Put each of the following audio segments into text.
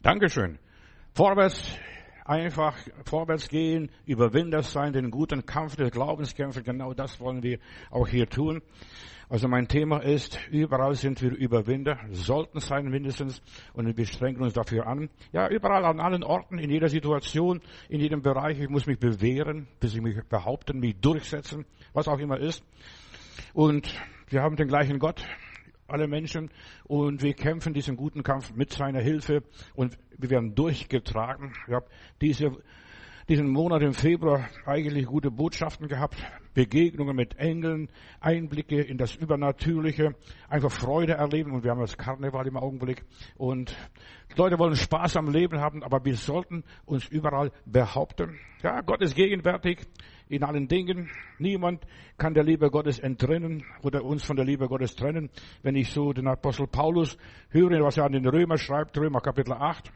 Dankeschön. Vorwärts, einfach vorwärts gehen, Überwinder sein, den guten Kampf des Glaubens kämpfen. Genau das wollen wir auch hier tun. Also mein Thema ist, überall sind wir Überwinder, sollten sein mindestens, und wir strengen uns dafür an. Ja, überall, an allen Orten, in jeder Situation, in jedem Bereich. Ich muss mich bewähren, bis ich mich behaupten, mich durchsetzen, was auch immer ist. Und wir haben den gleichen Gott, alle Menschen, und wir kämpfen diesen guten Kampf mit seiner Hilfe und wir werden durchgetragen. Habe diese, diesen Monat im Februar eigentlich gute Botschaften gehabt, Begegnungen mit Engeln, Einblicke in das Übernatürliche, einfach Freude erleben und wir haben das Karneval im Augenblick und Leute wollen Spaß am Leben haben, aber wir sollten uns überall behaupten. Ja, Gott ist gegenwärtig in allen Dingen. Niemand kann der Liebe Gottes entrinnen oder uns von der Liebe Gottes trennen. Wenn ich so den Apostel Paulus höre, was er an den Römer schreibt, Römer Kapitel 8,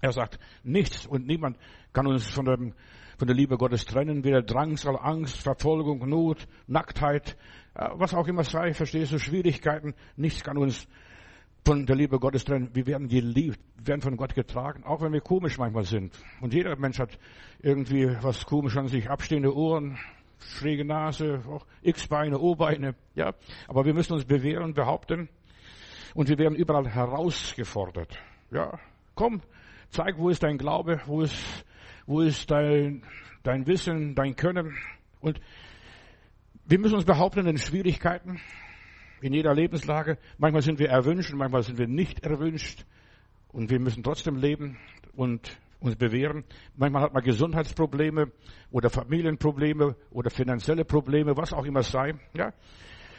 er sagt, nichts und niemand kann uns von, dem, von der Liebe Gottes trennen, weder Drangsal, Angst, Verfolgung, Not, Nacktheit, äh, was auch immer sei, verstehst du, Schwierigkeiten, nichts kann uns von der Liebe Gottes trennen. Wir werden geliebt, werden von Gott getragen, auch wenn wir komisch manchmal sind. Und jeder Mensch hat irgendwie was komisch an sich, abstehende Ohren, schräge Nase, X-Beine, O-Beine, ja. Aber wir müssen uns bewähren, behaupten. Und wir werden überall herausgefordert. Ja, komm, zeig, wo ist dein Glaube, wo ist, wo ist dein, dein Wissen, dein Können. Und wir müssen uns behaupten in Schwierigkeiten in jeder Lebenslage. Manchmal sind wir erwünscht, manchmal sind wir nicht erwünscht. Und wir müssen trotzdem leben und uns bewähren. Manchmal hat man Gesundheitsprobleme oder Familienprobleme oder finanzielle Probleme, was auch immer sei. Ja.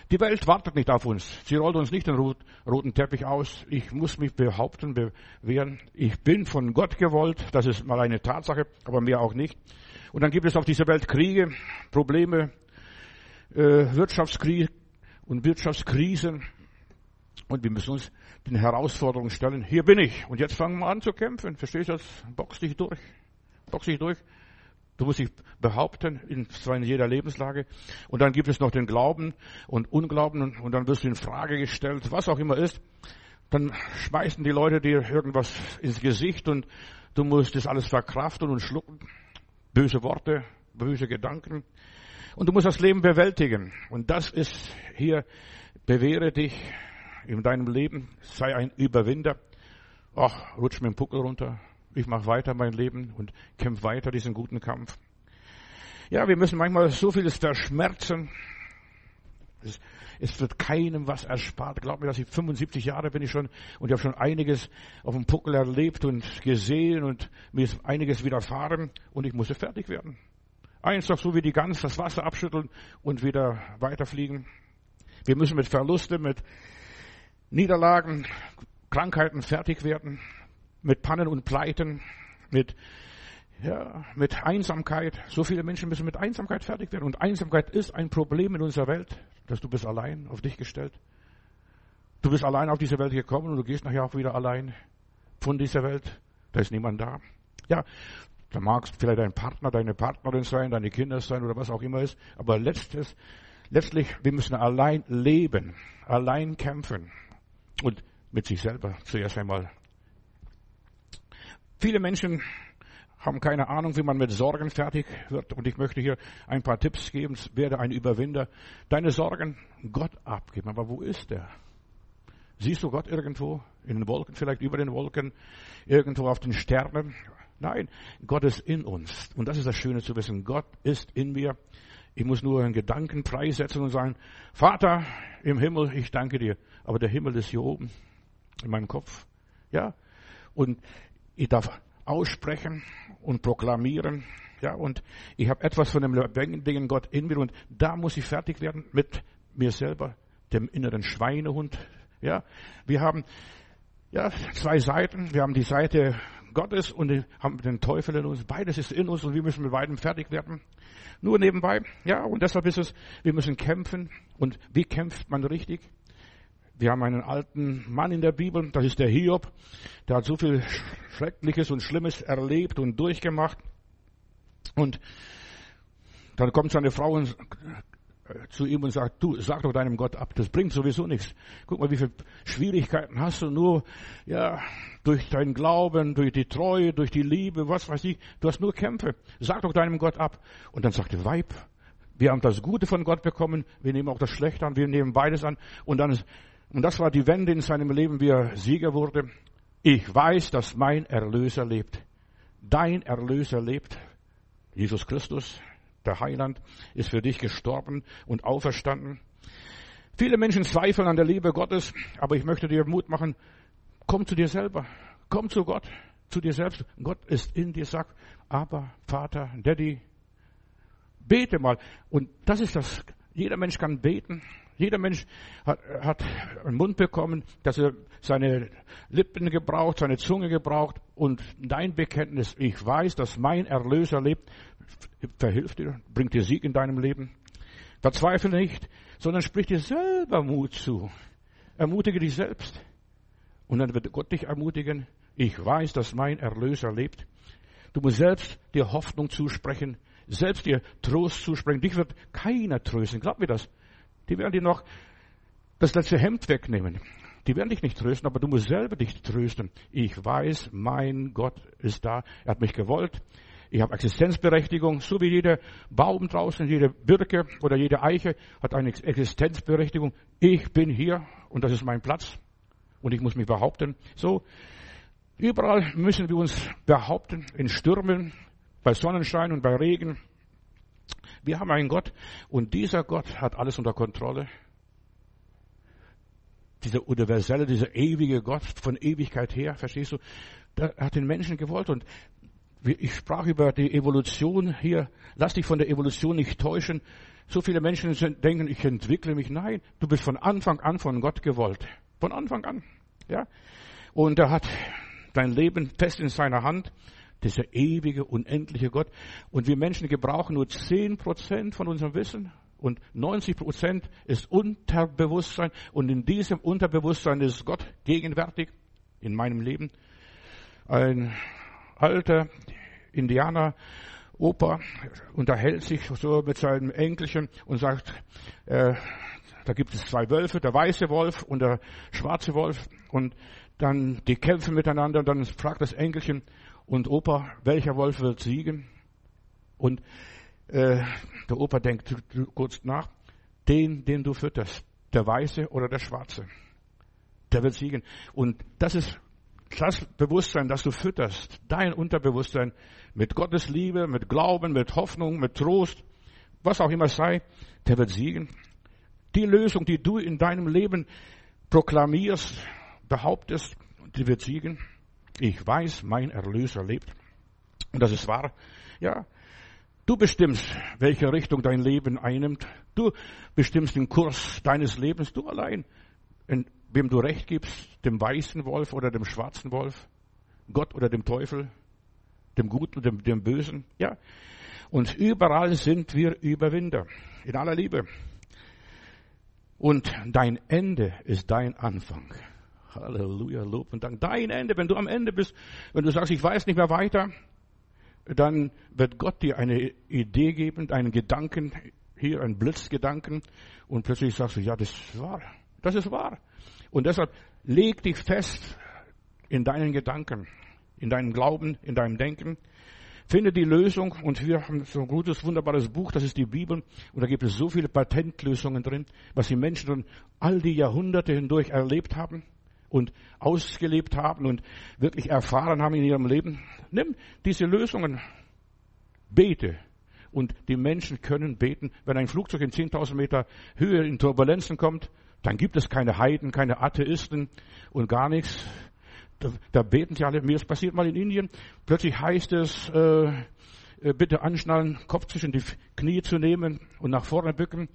Die Welt wartet nicht auf uns. Sie rollt uns nicht den roten Teppich aus. Ich muss mich behaupten, bewähren. Ich bin von Gott gewollt. Das ist mal eine Tatsache, aber mehr auch nicht. Und dann gibt es auf dieser Welt Kriege, Probleme, äh, Wirtschaftskriege, und Wirtschaftskrisen. Und wir müssen uns den Herausforderungen stellen. Hier bin ich. Und jetzt fangen wir an zu kämpfen. Verstehst du das? Box dich durch. Box dich durch. Du musst dich behaupten, in, zwar in jeder Lebenslage. Und dann gibt es noch den Glauben und Unglauben und, dann wirst du in Frage gestellt, was auch immer ist. Dann schmeißen die Leute dir irgendwas ins Gesicht und du musst das alles verkraften und schlucken. Böse Worte, böse Gedanken. Und du musst das Leben bewältigen. Und das ist hier, bewähre dich in deinem Leben, sei ein Überwinder. Ach, rutsch mir den Puckel runter. Ich mache weiter mein Leben und kämpfe weiter diesen guten Kampf. Ja, wir müssen manchmal so vieles verschmerzen. Es, es, wird keinem was erspart. Glaub mir, dass ich 75 Jahre bin ich schon und ich habe schon einiges auf dem Puckel erlebt und gesehen und mir ist einiges widerfahren und ich musste fertig werden. Einfach so wie die Gans das Wasser abschütteln und wieder weiterfliegen. Wir müssen mit Verluste, mit Niederlagen, Krankheiten fertig werden, mit Pannen und Pleiten, mit, ja, mit Einsamkeit. So viele Menschen müssen mit Einsamkeit fertig werden. Und Einsamkeit ist ein Problem in unserer Welt, dass du bist allein auf dich gestellt. Du bist allein auf diese Welt gekommen und du gehst nachher auch wieder allein von dieser Welt. Da ist niemand da. Ja, da magst vielleicht dein Partner, deine Partnerin sein, deine Kinder sein oder was auch immer ist. Aber letztes, letztlich, wir müssen allein leben, allein kämpfen und mit sich selber zuerst einmal. Viele Menschen haben keine Ahnung, wie man mit Sorgen fertig wird. Und ich möchte hier ein paar Tipps geben. Werde ein Überwinder. Deine Sorgen Gott abgeben. Aber wo ist er? Siehst du Gott irgendwo? In den Wolken, vielleicht über den Wolken, irgendwo auf den Sternen, Nein, Gott ist in uns. Und das ist das Schöne zu wissen. Gott ist in mir. Ich muss nur einen Gedanken freisetzen und sagen, Vater im Himmel, ich danke dir. Aber der Himmel ist hier oben, in meinem Kopf. Ja. Und ich darf aussprechen und proklamieren. Ja. Und ich habe etwas von dem lebendigen Gott in mir. Und da muss ich fertig werden mit mir selber, dem inneren Schweinehund. Ja. Wir haben, ja, zwei Seiten. Wir haben die Seite Gottes und haben den Teufel in uns. Beides ist in uns und wir müssen mit beidem fertig werden. Nur nebenbei. Ja, und deshalb ist es, wir müssen kämpfen. Und wie kämpft man richtig? Wir haben einen alten Mann in der Bibel, das ist der Hiob. Der hat so viel Schreckliches und Schlimmes erlebt und durchgemacht. Und dann kommt seine Frau und zu ihm und sagt, du, sag doch deinem Gott ab, das bringt sowieso nichts. Guck mal, wie viele Schwierigkeiten hast du nur, ja, durch deinen Glauben, durch die Treue, durch die Liebe, was weiß ich, du hast nur Kämpfe. Sag doch deinem Gott ab. Und dann sagte Weib, wir haben das Gute von Gott bekommen, wir nehmen auch das Schlechte an, wir nehmen beides an. Und dann, und das war die Wende in seinem Leben, wie er Sieger wurde. Ich weiß, dass mein Erlöser lebt. Dein Erlöser lebt. Jesus Christus, der Heiland, ist für dich gestorben und auferstanden. Viele Menschen zweifeln an der Liebe Gottes, aber ich möchte dir Mut machen, komm zu dir selber, komm zu Gott, zu dir selbst. Gott ist in dir, sag, aber Vater, Daddy, bete mal. Und das ist das, jeder Mensch kann beten. Jeder Mensch hat, hat einen Mund bekommen, dass er seine Lippen gebraucht, seine Zunge gebraucht und dein Bekenntnis, ich weiß, dass mein Erlöser lebt, verhilft dir, bringt dir Sieg in deinem Leben. Verzweifle nicht, sondern sprich dir selber Mut zu. Ermutige dich selbst. Und dann wird Gott dich ermutigen. Ich weiß, dass mein Erlöser lebt. Du musst selbst dir Hoffnung zusprechen, selbst dir Trost zusprechen. Dich wird keiner trösten. Glaub mir das. Die werden dir noch das letzte Hemd wegnehmen. Die werden dich nicht trösten, aber du musst selber dich trösten. Ich weiß, mein Gott ist da. Er hat mich gewollt. Ich habe Existenzberechtigung, so wie jeder Baum draußen, jede Birke oder jede Eiche hat eine Existenzberechtigung. Ich bin hier und das ist mein Platz und ich muss mich behaupten. So, überall müssen wir uns behaupten, in Stürmen, bei Sonnenschein und bei Regen. Wir haben einen Gott und dieser Gott hat alles unter Kontrolle. Dieser universelle, dieser ewige Gott von Ewigkeit her, verstehst du? Der hat den Menschen gewollt und ich sprach über die Evolution hier. Lass dich von der Evolution nicht täuschen. So viele Menschen denken, ich entwickle mich. Nein, du bist von Anfang an von Gott gewollt. Von Anfang an. Ja. Und er hat dein Leben fest in seiner Hand. Dieser ewige, unendliche Gott. Und wir Menschen gebrauchen nur zehn Prozent von unserem Wissen. Und 90 Prozent ist Unterbewusstsein. Und in diesem Unterbewusstsein ist Gott gegenwärtig in meinem Leben. Ein alter Indianer Opa unterhält sich so mit seinem Enkelchen und sagt, äh, da gibt es zwei Wölfe, der weiße Wolf und der schwarze Wolf und dann die kämpfen miteinander und dann fragt das Enkelchen und Opa, welcher Wolf wird siegen? Und äh, der Opa denkt kurz nach, den, den du fütterst, der weiße oder der schwarze, der wird siegen. Und das ist das Bewusstsein, das du fütterst, dein Unterbewusstsein mit Gottes Liebe, mit Glauben, mit Hoffnung, mit Trost, was auch immer sei, der wird siegen. Die Lösung, die du in deinem Leben proklamierst, behauptest, die wird siegen. Ich weiß, mein Erlöser lebt. Und das ist wahr. Ja. Du bestimmst, welche Richtung dein Leben einnimmt. Du bestimmst den Kurs deines Lebens, du allein wem du recht gibst, dem weißen Wolf oder dem schwarzen Wolf, Gott oder dem Teufel, dem Guten oder dem, dem Bösen, ja. Und überall sind wir Überwinder, in aller Liebe. Und dein Ende ist dein Anfang. Halleluja, Lob und Dank. Dein Ende, wenn du am Ende bist, wenn du sagst, ich weiß nicht mehr weiter, dann wird Gott dir eine Idee geben, einen Gedanken, hier einen Blitzgedanken, und plötzlich sagst du, ja, das ist wahr. Das ist wahr. Und deshalb leg dich fest in deinen Gedanken, in deinem Glauben, in deinem Denken. Finde die Lösung und wir haben so ein gutes, wunderbares Buch, das ist die Bibel und da gibt es so viele Patentlösungen drin, was die Menschen all die Jahrhunderte hindurch erlebt haben und ausgelebt haben und wirklich erfahren haben in ihrem Leben. Nimm diese Lösungen, bete und die Menschen können beten. Wenn ein Flugzeug in 10.000 Meter Höhe in Turbulenzen kommt, dann gibt es keine Heiden, keine Atheisten und gar nichts. Da, da beten sie alle. Mir ist passiert mal in Indien. Plötzlich heißt es, äh, äh, bitte anschnallen, Kopf zwischen die Knie zu nehmen und nach vorne bücken.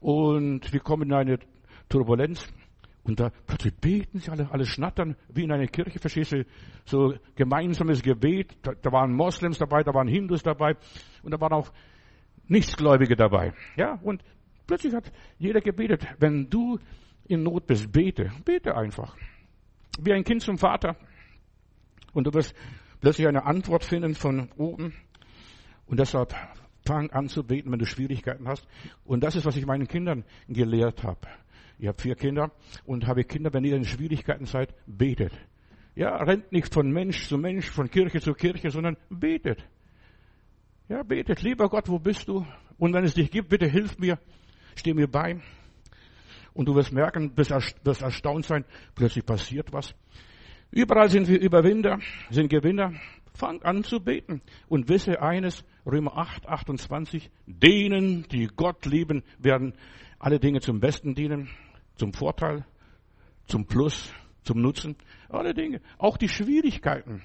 Und wir kommen in eine Turbulenz. Und da plötzlich beten sie alle, alle schnattern, wie in einer Kirche, verstehst du? So gemeinsames Gebet. Da, da waren Moslems dabei, da waren Hindus dabei. Und da waren auch Nichtsgläubige dabei. Ja, und Plötzlich hat jeder gebetet. Wenn du in Not bist, bete. Bete einfach. Wie ein Kind zum Vater. Und du wirst plötzlich eine Antwort finden von oben. Und deshalb Fang an zu beten, wenn du Schwierigkeiten hast. Und das ist, was ich meinen Kindern gelehrt habe. Ich habe vier Kinder und habe Kinder, wenn ihr in Schwierigkeiten seid, betet. Ja, rennt nicht von Mensch zu Mensch, von Kirche zu Kirche, sondern betet. Ja, betet. Lieber Gott, wo bist du? Und wenn es dich gibt, bitte hilf mir, steh mir bei. Und du wirst merken, wirst erstaunt sein, plötzlich passiert was. Überall sind wir Überwinder, sind Gewinner. Fang an zu beten und wisse eines, Römer 8, 28, denen, die Gott lieben, werden alle Dinge zum Besten dienen, zum Vorteil, zum Plus, zum Nutzen, alle Dinge, auch die Schwierigkeiten,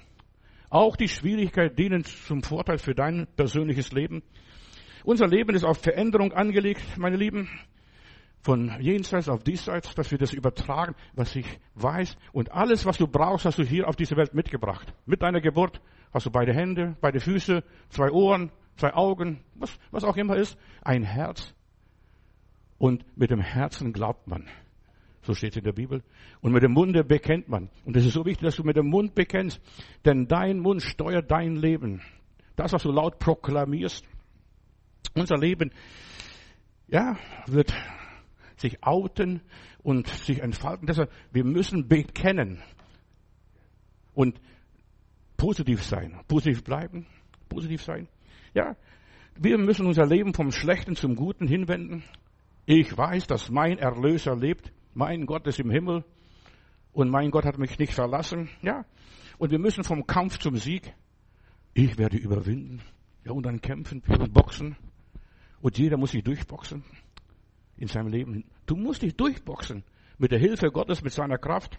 auch die Schwierigkeiten dienen zum Vorteil für dein persönliches Leben. Unser Leben ist auf Veränderung angelegt, meine Lieben von jenseits auf diesseits, dass wir das übertragen, was ich weiß. Und alles, was du brauchst, hast du hier auf diese Welt mitgebracht. Mit deiner Geburt hast du beide Hände, beide Füße, zwei Ohren, zwei Augen, was, was auch immer ist, ein Herz. Und mit dem Herzen glaubt man. So steht es in der Bibel. Und mit dem Munde bekennt man. Und es ist so wichtig, dass du mit dem Mund bekennst. Denn dein Mund steuert dein Leben. Das, was du laut proklamierst. Unser Leben, ja, wird sich outen und sich entfalten. Deshalb, wir müssen bekennen und positiv sein, positiv bleiben, positiv sein. Ja, wir müssen unser Leben vom Schlechten zum Guten hinwenden. Ich weiß, dass mein Erlöser lebt. Mein Gott ist im Himmel und mein Gott hat mich nicht verlassen. Ja, und wir müssen vom Kampf zum Sieg. Ich werde überwinden. Ja, und dann kämpfen und boxen. Und jeder muss sich durchboxen in seinem Leben. Du musst dich durchboxen mit der Hilfe Gottes, mit seiner Kraft.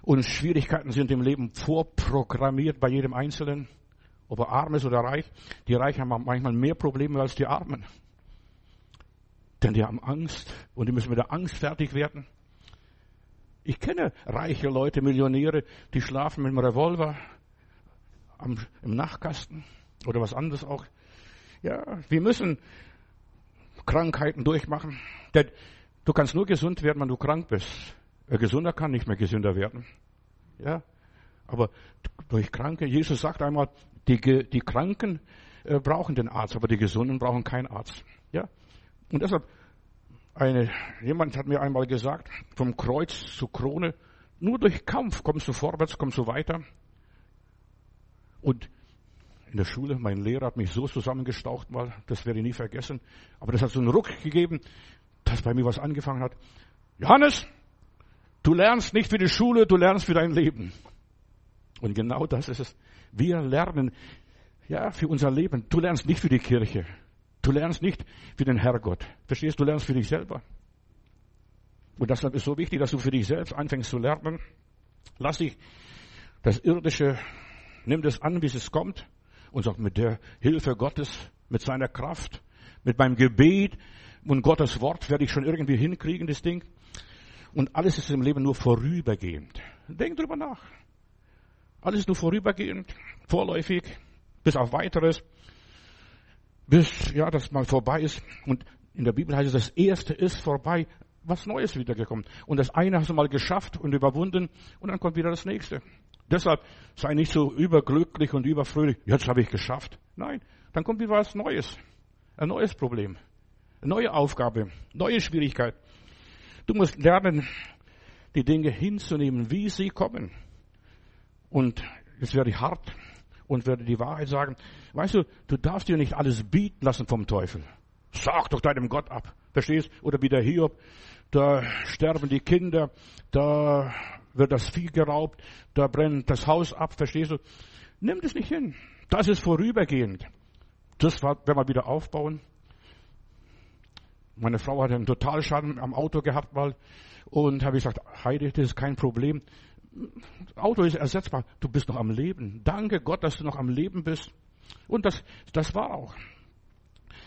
Und Schwierigkeiten sind im Leben vorprogrammiert bei jedem Einzelnen, ob er arm ist oder reich. Die Reichen haben manchmal mehr Probleme als die Armen. Denn die haben Angst und die müssen mit der Angst fertig werden. Ich kenne reiche Leute, Millionäre, die schlafen mit einem Revolver am, im Nachtkasten oder was anderes auch. Ja, wir müssen Krankheiten durchmachen. Du kannst nur gesund werden, wenn du krank bist. Ein Gesunder kann nicht mehr gesünder werden. Ja, aber durch Kranke, Jesus sagt einmal, die, die Kranken äh, brauchen den Arzt, aber die Gesunden brauchen keinen Arzt. Ja, und deshalb, eine, jemand hat mir einmal gesagt, vom Kreuz zur Krone, nur durch Kampf kommst du vorwärts, kommst du weiter. Und in der Schule. Mein Lehrer hat mich so zusammengestaucht mal, das werde ich nie vergessen. Aber das hat so einen Ruck gegeben, dass bei mir was angefangen hat. Johannes, du lernst nicht für die Schule, du lernst für dein Leben. Und genau das ist es. Wir lernen, ja, für unser Leben. Du lernst nicht für die Kirche. Du lernst nicht für den Herrgott. Verstehst du? Lernst für dich selber. Und deshalb ist so wichtig, dass du für dich selbst anfängst zu lernen. Lass dich das Irdische, nimm das an, wie es kommt und sagt, mit der Hilfe Gottes, mit seiner Kraft, mit meinem Gebet und Gottes Wort werde ich schon irgendwie hinkriegen, das Ding. Und alles ist im Leben nur vorübergehend. Denk drüber nach. Alles ist nur vorübergehend, vorläufig, bis auf weiteres, bis, ja, das mal vorbei ist. Und in der Bibel heißt es, das Erste ist vorbei, was Neues wiedergekommen. Und das eine hast du mal geschafft und überwunden und dann kommt wieder das nächste. Deshalb sei nicht so überglücklich und überfröhlich, jetzt habe ich geschafft. Nein, dann kommt wieder was Neues. Ein neues Problem. Eine neue Aufgabe. Neue Schwierigkeit. Du musst lernen, die Dinge hinzunehmen, wie sie kommen. Und werde ich hart und werde die Wahrheit sagen. Weißt du, du darfst dir nicht alles bieten lassen vom Teufel. Sag doch deinem Gott ab. Verstehst? Oder wie der Hiob. Da sterben die Kinder, da wird das Vieh geraubt, da brennt das Haus ab, verstehst du? Nimm das nicht hin. Das ist vorübergehend. Das werden wir wieder aufbauen. Meine Frau hatte einen Totalschaden am Auto gehabt mal und habe gesagt, Heidi, das ist kein Problem. Auto ist ersetzbar. Du bist noch am Leben. Danke Gott, dass du noch am Leben bist. Und das, das war auch.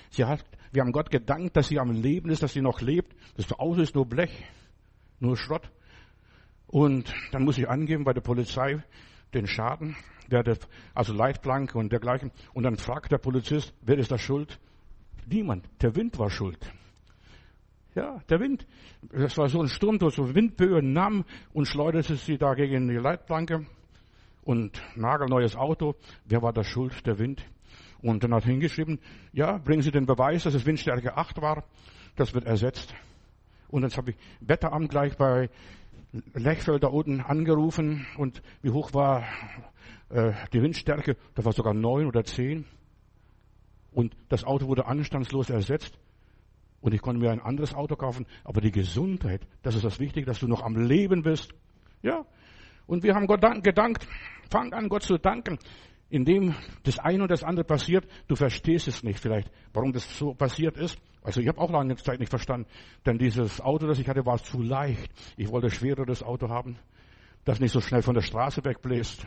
Sie hat, wir haben Gott gedankt, dass sie am Leben ist, dass sie noch lebt. Das Auto ist nur Blech, nur Schrott. Und dann muss ich angeben bei der Polizei den Schaden, der, also Leitplanke und dergleichen. Und dann fragt der Polizist, wer ist da schuld? Niemand. Der Wind war schuld. Ja, der Wind. Das war so ein Sturm, so Windböe nahm und schleuderte sie da gegen die Leitplanke. und nagelneues Auto. Wer war da schuld? Der Wind. Und dann hat hingeschrieben, ja, bringen Sie den Beweis, dass es Windstärke 8 war. Das wird ersetzt. Und jetzt habe ich Wetteramt gleich bei Lechfeld da unten angerufen und wie hoch war äh, die Windstärke? Da war sogar neun oder zehn. Und das Auto wurde anstandslos ersetzt. Und ich konnte mir ein anderes Auto kaufen. Aber die Gesundheit, das ist das Wichtige, dass du noch am Leben bist. Ja. Und wir haben Gott gedankt. Fang an, Gott zu danken. Indem das eine und das andere passiert, du verstehst es nicht vielleicht, warum das so passiert ist. Also ich habe auch lange Zeit nicht verstanden, denn dieses Auto, das ich hatte, war zu leicht. Ich wollte schwereres Auto haben, das nicht so schnell von der Straße wegbläst.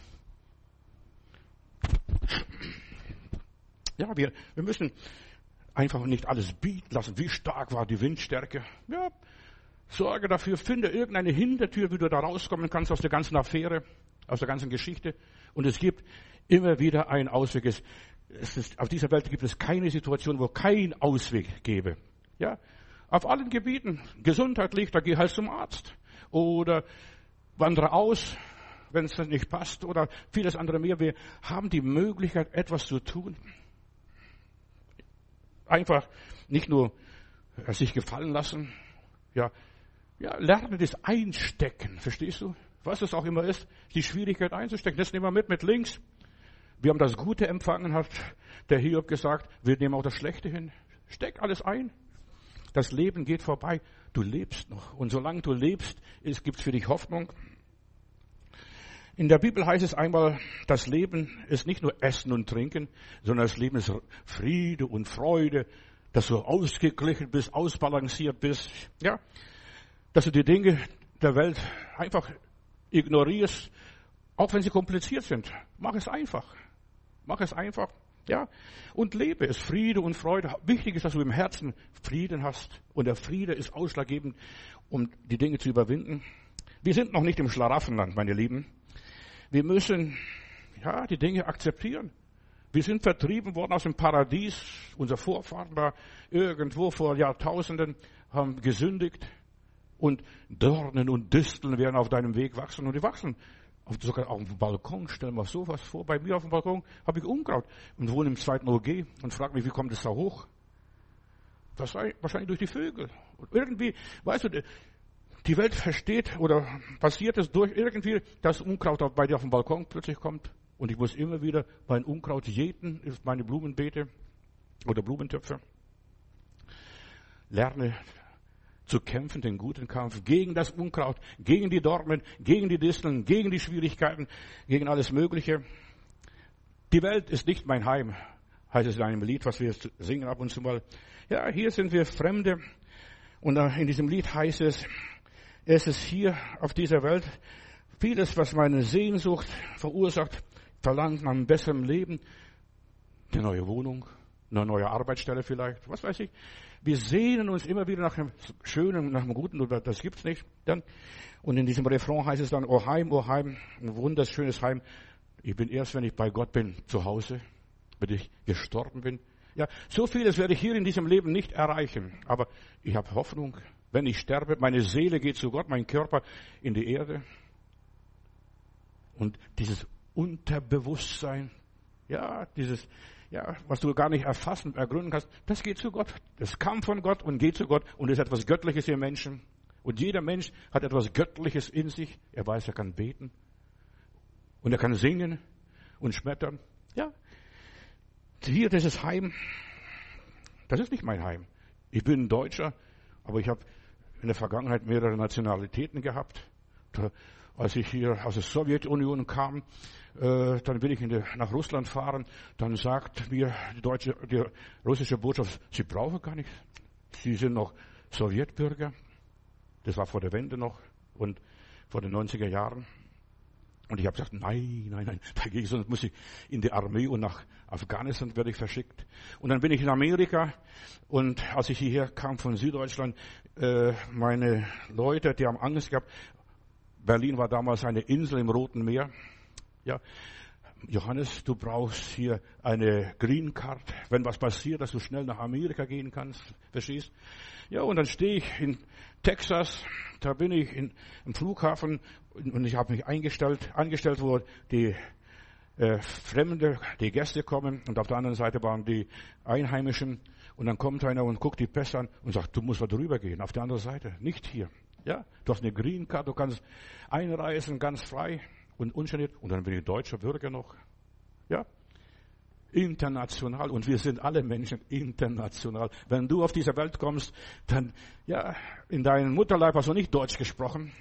Ja, wir, wir müssen einfach nicht alles bieten lassen. Wie stark war die Windstärke? Ja, sorge dafür, finde irgendeine Hintertür, wie du da rauskommen kannst aus der ganzen Affäre, aus der ganzen Geschichte. Und es gibt immer wieder einen Ausweg. Es, ist, auf dieser Welt gibt es keine Situation, wo kein Ausweg gäbe. Ja, auf allen Gebieten. Gesundheit liegt, da geh halt zum Arzt. Oder wandere aus, wenn es nicht passt. Oder vieles andere mehr. Wir haben die Möglichkeit, etwas zu tun. Einfach nicht nur sich gefallen lassen. Ja, ja, lerne das Einstecken. Verstehst du? Was es auch immer ist, die Schwierigkeit einzustecken. Das nehmen wir mit, mit links. Wir haben das Gute empfangen, hat der Hiob gesagt. Wir nehmen auch das Schlechte hin. Steck alles ein. Das Leben geht vorbei. Du lebst noch. Und solange du lebst, gibt es für dich Hoffnung. In der Bibel heißt es einmal, das Leben ist nicht nur Essen und Trinken, sondern das Leben ist Friede und Freude, dass du ausgeglichen bist, ausbalanciert bist, ja, dass du die Dinge der Welt einfach ignorierst, auch wenn sie kompliziert sind. Mach es einfach. Mach es einfach. Ja, und lebe es. Friede und Freude. Wichtig ist, dass du im Herzen Frieden hast. Und der Friede ist ausschlaggebend, um die Dinge zu überwinden. Wir sind noch nicht im Schlaraffenland, meine Lieben. Wir müssen, ja, die Dinge akzeptieren. Wir sind vertrieben worden aus dem Paradies. Unser Vorfahren war irgendwo vor Jahrtausenden, haben gesündigt. Und Dornen und Disteln werden auf deinem Weg wachsen. Und die wachsen sogar auf dem Balkon, stellen wir sowas vor. Bei mir auf dem Balkon habe ich Unkraut und wohne im zweiten OG und frage mich, wie kommt es da hoch? Wahrscheinlich durch die Vögel. Und irgendwie, weißt du, die Welt versteht oder passiert es durch irgendwie, dass Unkraut bei dir auf dem Balkon plötzlich kommt. Und ich muss immer wieder mein Unkraut jäten, ist meine Blumenbeete oder Blumentöpfe. Lerne zu kämpfen, den guten Kampf gegen das Unkraut, gegen die Dornen, gegen die Disteln, gegen die Schwierigkeiten, gegen alles Mögliche. Die Welt ist nicht mein Heim, heißt es in einem Lied, was wir singen ab und zu mal. Ja, hier sind wir Fremde. Und in diesem Lied heißt es, es ist hier auf dieser Welt vieles, was meine Sehnsucht verursacht, verlangt nach einem besseren Leben, eine neue Wohnung, eine neue Arbeitsstelle vielleicht, was weiß ich. Wir sehnen uns immer wieder nach einem Schönen, nach einem Guten, oder das gibt's nicht. Dann, und in diesem Refrain heißt es dann, oh Heim, oh Heim, ein wunderschönes Heim. Ich bin erst, wenn ich bei Gott bin, zu Hause, wenn ich gestorben bin. Ja, so vieles werde ich hier in diesem Leben nicht erreichen. Aber ich habe Hoffnung. Wenn ich sterbe, meine Seele geht zu Gott, mein Körper in die Erde. Und dieses Unterbewusstsein, ja, dieses, ja, was du gar nicht erfassen, ergründen kannst, das geht zu Gott. Das kam von Gott und geht zu Gott und ist etwas Göttliches im Menschen. Und jeder Mensch hat etwas Göttliches in sich. Er weiß, er kann beten. Und er kann singen und schmettern. Ja. Hier, dieses Heim, das ist nicht mein Heim. Ich bin Deutscher, aber ich habe in der Vergangenheit mehrere Nationalitäten gehabt. Als ich hier aus der Sowjetunion kam, äh, dann will ich die, nach Russland fahren, dann sagt mir die deutsche, die russische Botschaft, Sie brauchen gar nichts. Sie sind noch Sowjetbürger. Das war vor der Wende noch und vor den 90er Jahren. Und ich habe gesagt, nein, nein, nein, da gehe ich, sonst muss ich in die Armee und nach Afghanistan werde ich verschickt. Und dann bin ich in Amerika und als ich hierher kam von Süddeutschland, meine Leute, die haben Angst gehabt, Berlin war damals eine Insel im Roten Meer, ja, Johannes, du brauchst hier eine Green Card, wenn was passiert, dass du schnell nach Amerika gehen kannst, verstehst? Ja, und dann stehe ich in Texas, da bin ich in, im Flughafen Und ich habe mich eingestellt, angestellt, wo die äh, Fremde, die Gäste kommen und auf der anderen Seite waren die Einheimischen und dann kommt einer und guckt die Pässe an und sagt, du musst da drüber gehen, auf der anderen Seite, nicht hier. Ja, du hast eine Green Card, du kannst einreisen, ganz frei und ungeniert und dann bin ich deutscher Bürger noch. Ja, international und wir sind alle Menschen international. Wenn du auf diese Welt kommst, dann, ja, in deinem Mutterleib hast du nicht Deutsch gesprochen,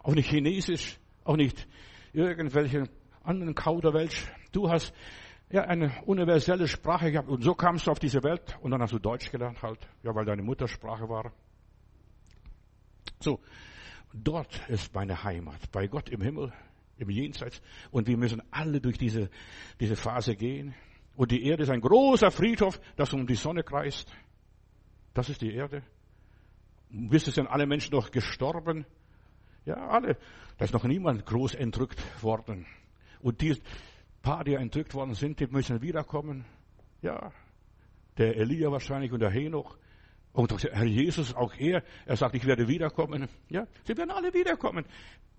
auch nicht Chinesisch, auch nicht irgendwelche anderen Kauderwelsch. Du hast ja eine universelle Sprache gehabt und so kamst du auf diese Welt und dann hast du Deutsch gelernt halt, ja, weil deine Muttersprache war. So, dort ist meine Heimat, bei Gott im Himmel, im Jenseits und wir müssen alle durch diese, diese Phase gehen. Und die Erde ist ein großer Friedhof, das um die Sonne kreist. Das ist die Erde. Bis es sind alle Menschen noch gestorben. Ja, alle. Da ist noch niemand groß entrückt worden. Und die paar, die entrückt worden sind, die müssen wiederkommen. Ja, der Elia wahrscheinlich und der Henoch. Und der Herr Jesus, auch er, er sagt, ich werde wiederkommen. Ja, sie werden alle wiederkommen.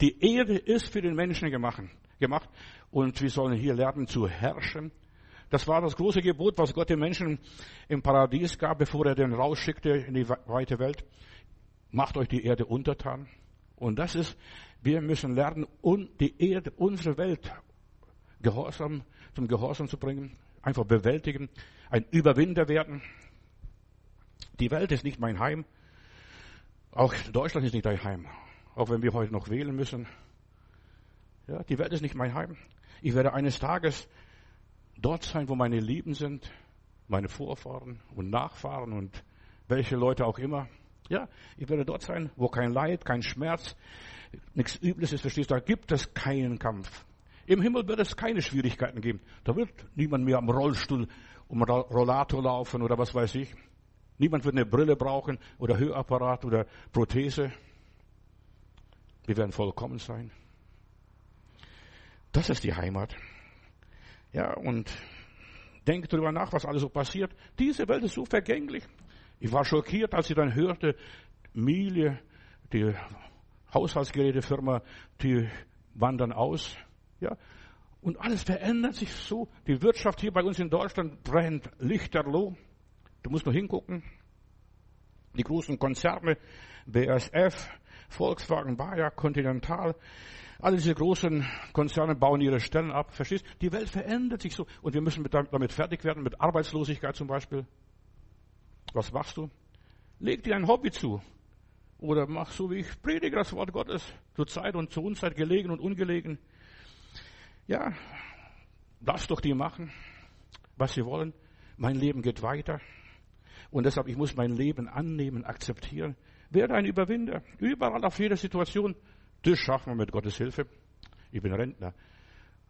Die Erde ist für den Menschen gemacht. Und wir sollen hier lernen zu herrschen. Das war das große Gebot, was Gott den Menschen im Paradies gab, bevor er den rausschickte in die weite Welt. Macht euch die Erde untertan. Und das ist, wir müssen lernen, die Erde, unsere Welt, Gehorsam, zum Gehorsam zu bringen, einfach bewältigen, ein Überwinder werden. Die Welt ist nicht mein Heim. Auch Deutschland ist nicht dein Heim. Auch wenn wir heute noch wählen müssen. Ja, die Welt ist nicht mein Heim. Ich werde eines Tages dort sein, wo meine Lieben sind, meine Vorfahren und Nachfahren und welche Leute auch immer. Ja, ich werde dort sein, wo kein Leid, kein Schmerz, nichts Übles ist, verstehst du? Da gibt es keinen Kampf. Im Himmel wird es keine Schwierigkeiten geben. Da wird niemand mehr am Rollstuhl um Rollator laufen oder was weiß ich. Niemand wird eine Brille brauchen oder Hörapparat oder Prothese. Wir werden vollkommen sein. Das ist die Heimat. Ja, und denk darüber nach, was alles so passiert. Diese Welt ist so vergänglich. Ich war schockiert, als ich dann hörte, Miele, die Haushaltsgerätefirma, die wandern aus. Ja, und alles verändert sich so. Die Wirtschaft hier bei uns in Deutschland brennt lichterloh. Du musst nur hingucken. Die großen Konzerne, BSF, Volkswagen, Bayer, Continental, alle diese großen Konzerne bauen ihre Stellen ab. Verstehst? Die Welt verändert sich so. Und wir müssen damit fertig werden, mit Arbeitslosigkeit zum Beispiel. Was machst du? Leg dir ein Hobby zu. Oder mach so wie ich predige das Wort Gottes. Zur Zeit und zur Unzeit gelegen und ungelegen. Ja, lass doch die machen, was sie wollen. Mein Leben geht weiter. Und deshalb, ich muss mein Leben annehmen, akzeptieren. Werde ein Überwinder. Überall auf jeder Situation. Das schaffen wir mit Gottes Hilfe. Ich bin Rentner.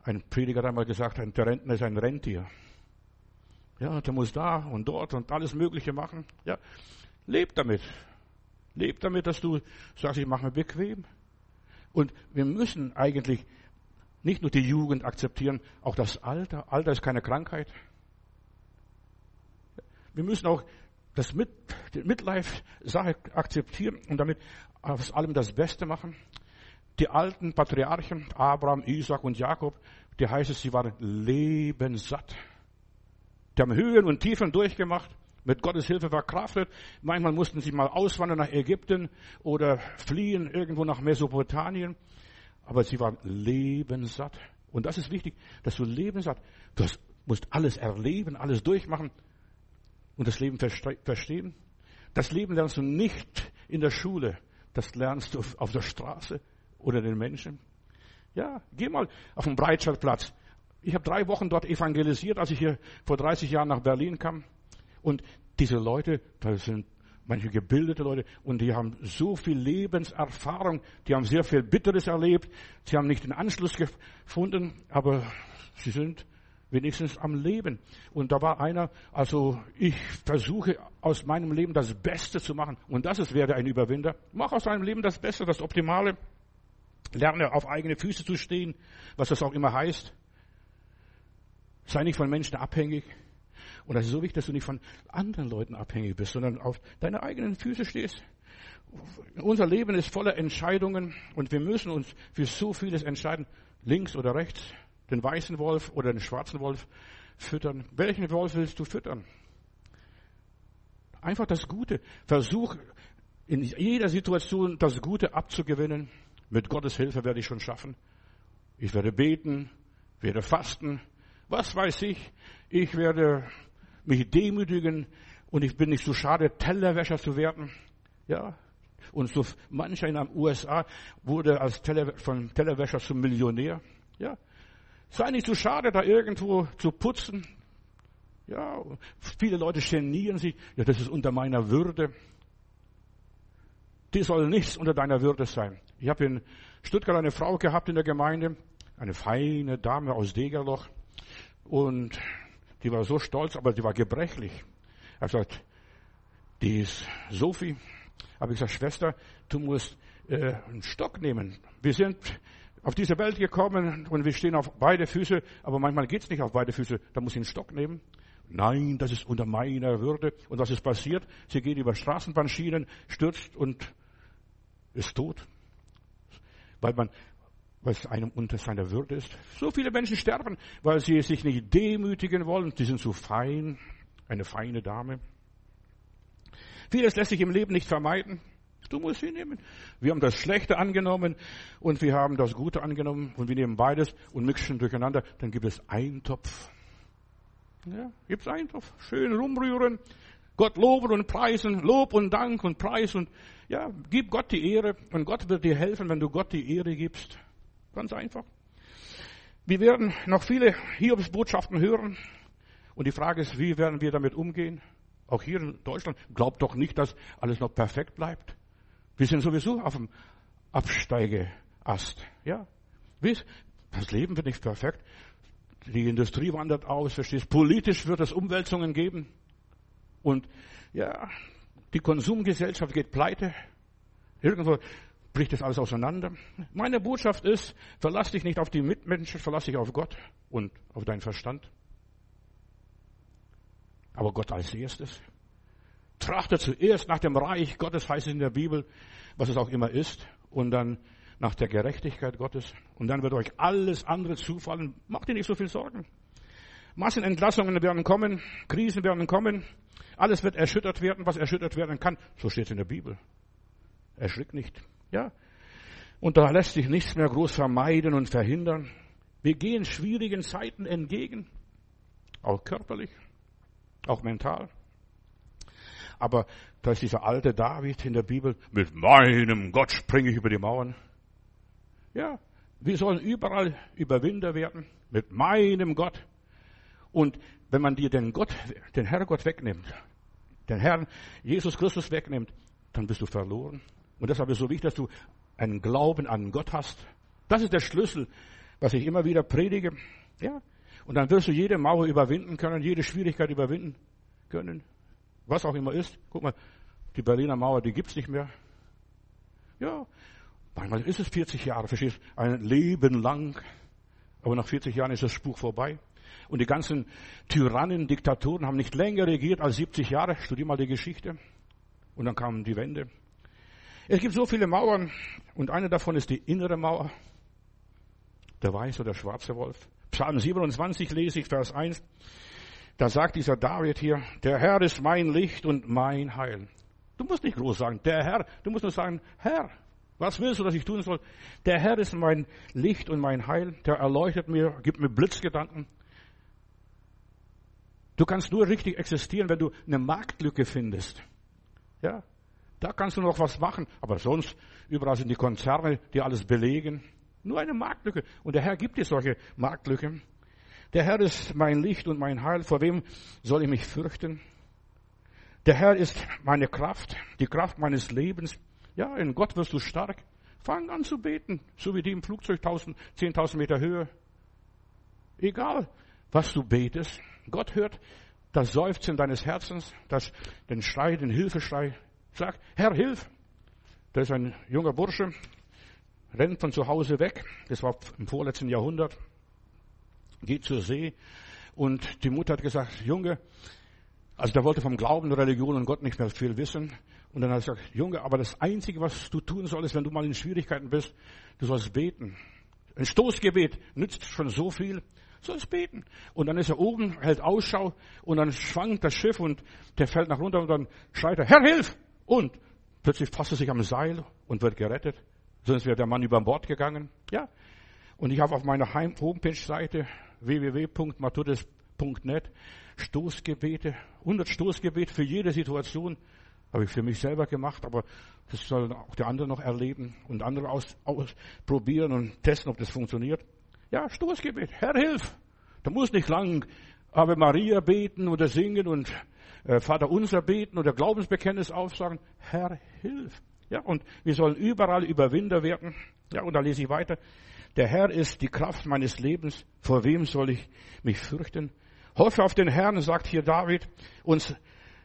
Ein Prediger hat einmal gesagt, der Rentner ist ein Rentier. Ja, der muss da und dort und alles Mögliche machen. Ja, leb damit. Leb damit, dass du sagst, ich mache mir bequem. Und wir müssen eigentlich nicht nur die Jugend akzeptieren, auch das Alter. Alter ist keine Krankheit. Wir müssen auch das Mit, die Midlife-Sache akzeptieren und damit aus allem das Beste machen. Die alten Patriarchen, Abraham, Isaac und Jakob, die heißt es, sie waren lebenssatt. Die haben Höhen und Tiefen durchgemacht, mit Gottes Hilfe verkraftet. Manchmal mussten sie mal auswandern nach Ägypten oder fliehen irgendwo nach Mesopotamien. Aber sie waren lebenssatt. Und das ist wichtig, dass du lebenssatt, du musst alles erleben, alles durchmachen und das Leben verstehen. Das Leben lernst du nicht in der Schule, das lernst du auf der Straße oder den Menschen. Ja, geh mal auf den Breitscheidplatz. Ich habe drei Wochen dort evangelisiert, als ich hier vor 30 Jahren nach Berlin kam. Und diese Leute, das sind manche gebildete Leute, und die haben so viel Lebenserfahrung, die haben sehr viel Bitteres erlebt, sie haben nicht den Anschluss gefunden, aber sie sind wenigstens am Leben. Und da war einer, also ich versuche aus meinem Leben das Beste zu machen. Und das ist, werde ein Überwinder. Mach aus deinem Leben das Beste, das Optimale. Lerne auf eigene Füße zu stehen, was das auch immer heißt. Sei nicht von Menschen abhängig. Und das ist so wichtig, dass du nicht von anderen Leuten abhängig bist, sondern auf deine eigenen Füße stehst. Unser Leben ist voller Entscheidungen und wir müssen uns für so vieles entscheiden, links oder rechts, den weißen Wolf oder den schwarzen Wolf füttern. Welchen Wolf willst du füttern? Einfach das Gute. Versuch in jeder Situation das Gute abzugewinnen. Mit Gottes Hilfe werde ich schon schaffen. Ich werde beten, werde fasten, was weiß ich. Ich werde mich demütigen und ich bin nicht so schade, Tellerwäscher zu werden. Ja. Und so mancher in den USA wurde als Teller, von Tellerwäscher zum Millionär. Ja. Sei nicht so schade, da irgendwo zu putzen. Ja. Viele Leute genieren sich. Ja, das ist unter meiner Würde. Die soll nichts unter deiner Würde sein. Ich habe in Stuttgart eine Frau gehabt in der Gemeinde, eine feine Dame aus Degerloch. Und die war so stolz, aber die war gebrechlich. Er gesagt, die ist Sophie. Habe ich gesagt, Schwester, du musst äh, einen Stock nehmen. Wir sind auf diese Welt gekommen und wir stehen auf beide Füße, aber manchmal geht's nicht auf beide Füße. Da muss ich einen Stock nehmen. Nein, das ist unter meiner Würde. Und was ist passiert? Sie geht über Straßenbahnschienen, stürzt und ist tot. Weil man weil es einem unter seiner Würde ist. So viele Menschen sterben, weil sie sich nicht demütigen wollen. Die sind zu fein, eine feine Dame. Vieles lässt sich im Leben nicht vermeiden. Du musst sie nehmen. Wir haben das Schlechte angenommen und wir haben das Gute angenommen und wir nehmen beides und mixen durcheinander. Dann gibt es Eintopf. Ja, gibt es Eintopf. Schön rumrühren. Gott loben und preisen. Lob und Dank und Preis und ja, gib Gott die Ehre und Gott wird dir helfen, wenn du Gott die Ehre gibst. Ganz einfach. Wir werden noch viele Hiobsbotschaften hören. Und die Frage ist, wie werden wir damit umgehen? Auch hier in Deutschland. Glaubt doch nicht, dass alles noch perfekt bleibt. Wir sind sowieso auf dem Absteigeast. Ja. Das Leben wird nicht perfekt. Die Industrie wandert aus, verstehst? Politisch wird es Umwälzungen geben. Und, ja, die Konsumgesellschaft geht pleite. Irgendwo bricht das alles auseinander. Meine Botschaft ist, verlass dich nicht auf die Mitmenschen, verlass dich auf Gott und auf deinen Verstand. Aber Gott als erstes. Trachte zuerst nach dem Reich Gottes, heißt es in der Bibel, was es auch immer ist, und dann nach der Gerechtigkeit Gottes. Und dann wird euch alles andere zufallen. Macht dir nicht so viel Sorgen. Massenentlassungen werden kommen, Krisen werden kommen, alles wird erschüttert werden, was erschüttert werden kann. So steht es in der Bibel. Erschrick nicht. Ja? Und da lässt sich nichts mehr groß vermeiden und verhindern. Wir gehen schwierigen Zeiten entgegen. Auch körperlich, auch mental. Aber da ist dieser alte David in der Bibel, mit meinem Gott springe ich über die Mauern. Ja, wir sollen überall Überwinder werden, mit meinem Gott. Und wenn man dir den Gott, den Herrgott wegnimmt, den Herrn Jesus Christus wegnimmt, dann bist du verloren. Und deshalb ist es so wichtig, dass du einen Glauben an Gott hast. Das ist der Schlüssel, was ich immer wieder predige. Ja. Und dann wirst du jede Mauer überwinden können, jede Schwierigkeit überwinden können. Was auch immer ist. Guck mal, die Berliner Mauer, die gibt's nicht mehr. Ja. Manchmal ist es 40 Jahre, verstehst du? Ein Leben lang. Aber nach 40 Jahren ist das Spuk vorbei. Und die ganzen Tyrannen, Diktatoren haben nicht länger regiert als 70 Jahre. Studier mal die Geschichte. Und dann kam die Wende. Es gibt so viele Mauern und eine davon ist die innere Mauer. Der weiße oder schwarze Wolf. Psalm 27 lese ich, Vers 1. Da sagt dieser David hier, der Herr ist mein Licht und mein Heil. Du musst nicht groß sagen, der Herr. Du musst nur sagen, Herr. Was willst du, dass ich tun soll? Der Herr ist mein Licht und mein Heil. Der erleuchtet mir, gibt mir Blitzgedanken. Du kannst nur richtig existieren, wenn du eine Marktlücke findest. Ja, da kannst du noch was machen, aber sonst überall sind die Konzerne, die alles belegen. Nur eine Marktlücke. Und der Herr gibt dir solche Marktlücken. Der Herr ist mein Licht und mein Heil. Vor wem soll ich mich fürchten? Der Herr ist meine Kraft, die Kraft meines Lebens. Ja, in Gott wirst du stark. Fang an zu beten, so wie die im Flugzeug 10.000 Meter Höhe. Egal, was du betest. Gott hört das Seufzen deines Herzens, das, den Schrei, den Hilfeschrei sagt, Herr, hilf! Da ist ein junger Bursche, rennt von zu Hause weg, das war im vorletzten Jahrhundert, geht zur See und die Mutter hat gesagt, Junge, also der wollte vom Glauben, Religion und Gott nicht mehr viel wissen Und dann hat er gesagt, Junge, aber das Einzige, was du tun solltest, wenn du mal in Schwierigkeiten bist, du sollst beten. Ein Stoßgebet nützt schon so viel. Sollst beten. Und dann ist er oben, hält Ausschau und dann schwankt das Schiff und der fällt nach runter und dann schreit er, Herr, hilf! Und plötzlich fasst er sich am Seil und wird gerettet. Sonst wäre der Mann über Bord gegangen. Ja. Und ich habe auf meiner Homepage-Seite www.matutes.net Stoßgebete, 100 Stoßgebete für jede Situation. Habe ich für mich selber gemacht, aber das sollen auch die anderen noch erleben und andere aus, ausprobieren und testen, ob das funktioniert. Ja, Stoßgebet. Herr, hilf! Da muss nicht lang Ave Maria beten oder singen und äh, Vater unser beten oder Glaubensbekenntnis aufsagen. Herr, hilf! Ja, und wir sollen überall Überwinder werden. Ja, und da lese ich weiter. Der Herr ist die Kraft meines Lebens. Vor wem soll ich mich fürchten? Hoffe auf den Herrn, sagt hier David, und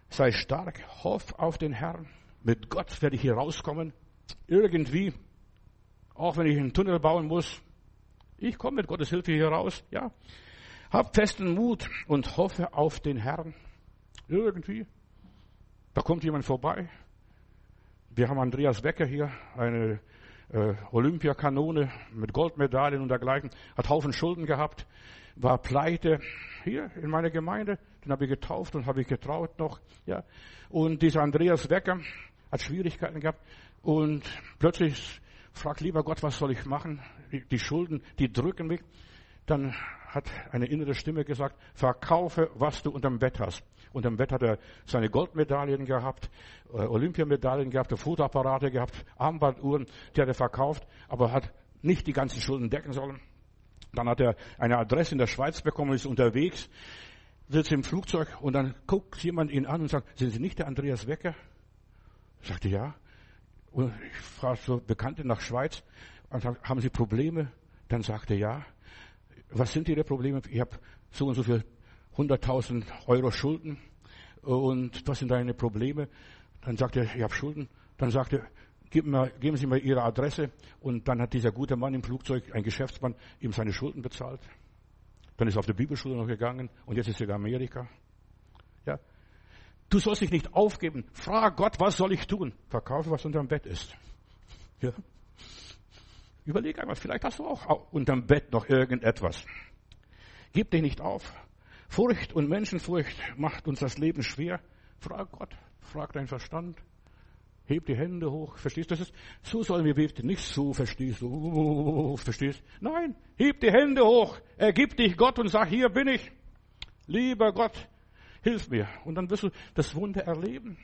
sei stark. Hoff auf den Herrn. Mit Gott werde ich hier rauskommen. Irgendwie. Auch wenn ich einen Tunnel bauen muss. Ich komme mit Gottes Hilfe hier raus. Ja. Hab festen Mut und hoffe auf den Herrn. Irgendwie. Da kommt jemand vorbei. Wir haben Andreas Becker hier, eine äh, Olympiakanone mit Goldmedaillen und dergleichen, hat Haufen Schulden gehabt, war pleite hier in meiner Gemeinde, den habe ich getauft und habe ich getraut noch, ja. Und dieser Andreas Becker hat Schwierigkeiten gehabt und plötzlich fragt lieber Gott, was soll ich machen? Die Schulden, die drücken mich. Dann hat eine innere Stimme gesagt, verkaufe, was du unterm Bett hast. Unterm Bett hat er seine Goldmedaillen gehabt, äh, Olympiamedaillen gehabt, Fotoapparate gehabt, Armbanduhren, die hat er verkauft, aber hat nicht die ganzen Schulden decken sollen. Dann hat er eine Adresse in der Schweiz bekommen, ist unterwegs, sitzt im Flugzeug und dann guckt jemand ihn an und sagt, sind Sie nicht der Andreas Wecker? Ich sagte, ja. Und ich frage so Bekannte nach Schweiz, und haben Sie Probleme? Dann sagte er, ja was sind Ihre Probleme? Ich habe so und so viel 100.000 Euro Schulden und was sind deine Probleme? Dann sagt er, ich habe Schulden. Dann sagt er, geben Sie mir Ihre Adresse. Und dann hat dieser gute Mann im Flugzeug, ein Geschäftsmann, ihm seine Schulden bezahlt. Dann ist er auf die Bibelschule noch gegangen und jetzt ist er in Amerika. Ja. Du sollst dich nicht aufgeben. Frag Gott, was soll ich tun? Verkaufe, was unter dem Bett ist. Ja. Überleg einmal, vielleicht hast du auch unterm Bett noch irgendetwas. Gib dich nicht auf. Furcht und Menschenfurcht macht uns das Leben schwer. Frag Gott, frag deinen Verstand. Heb die Hände hoch. Verstehst du das? Ist, so sollen wir beten. Nicht so, verstehst du? Verstehst? Nein, heb die Hände hoch. Ergib dich Gott und sag, hier bin ich. Lieber Gott, hilf mir. Und dann wirst du das Wunder erleben.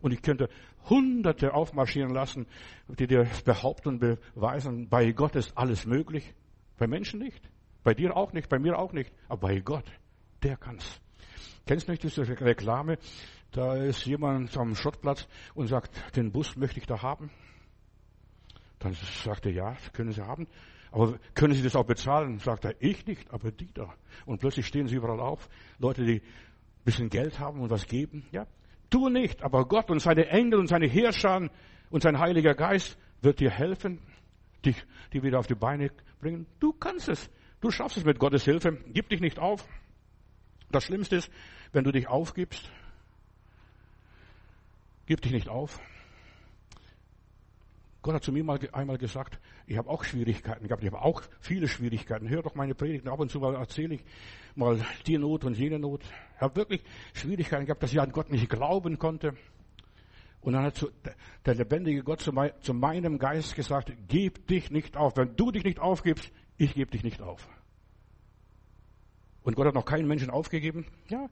Und ich könnte Hunderte aufmarschieren lassen, die dir behaupten und beweisen, bei Gott ist alles möglich. Bei Menschen nicht. Bei dir auch nicht, bei mir auch nicht. Aber bei Gott, der kann's. Kennst du nicht diese Reklame? Da ist jemand am Schrottplatz und sagt, den Bus möchte ich da haben. Dann sagt er, ja, können Sie haben. Aber können Sie das auch bezahlen? Sagt er, ich nicht, aber die da. Und plötzlich stehen sie überall auf. Leute, die ein bisschen Geld haben und was geben. Ja, Du nicht, aber Gott und seine Engel und seine Herrscher und sein Heiliger Geist wird dir helfen, dich, die wieder auf die Beine bringen. Du kannst es. Du schaffst es mit Gottes Hilfe. Gib dich nicht auf. Das Schlimmste ist, wenn du dich aufgibst. Gib dich nicht auf. Gott hat zu mir mal einmal gesagt, ich habe auch Schwierigkeiten gehabt, ich habe auch viele Schwierigkeiten. Hör doch meine Predigten, ab und zu mal erzähle ich mal die Not und jene Not. Ich habe wirklich Schwierigkeiten gehabt, dass ich an Gott nicht glauben konnte. Und dann hat der lebendige Gott zu, meinem Geist gesagt, gib dich nicht auf. Wenn du dich nicht aufgibst, ich gebe dich nicht auf. Und Gott hat noch keinen Menschen aufgegeben. Ja.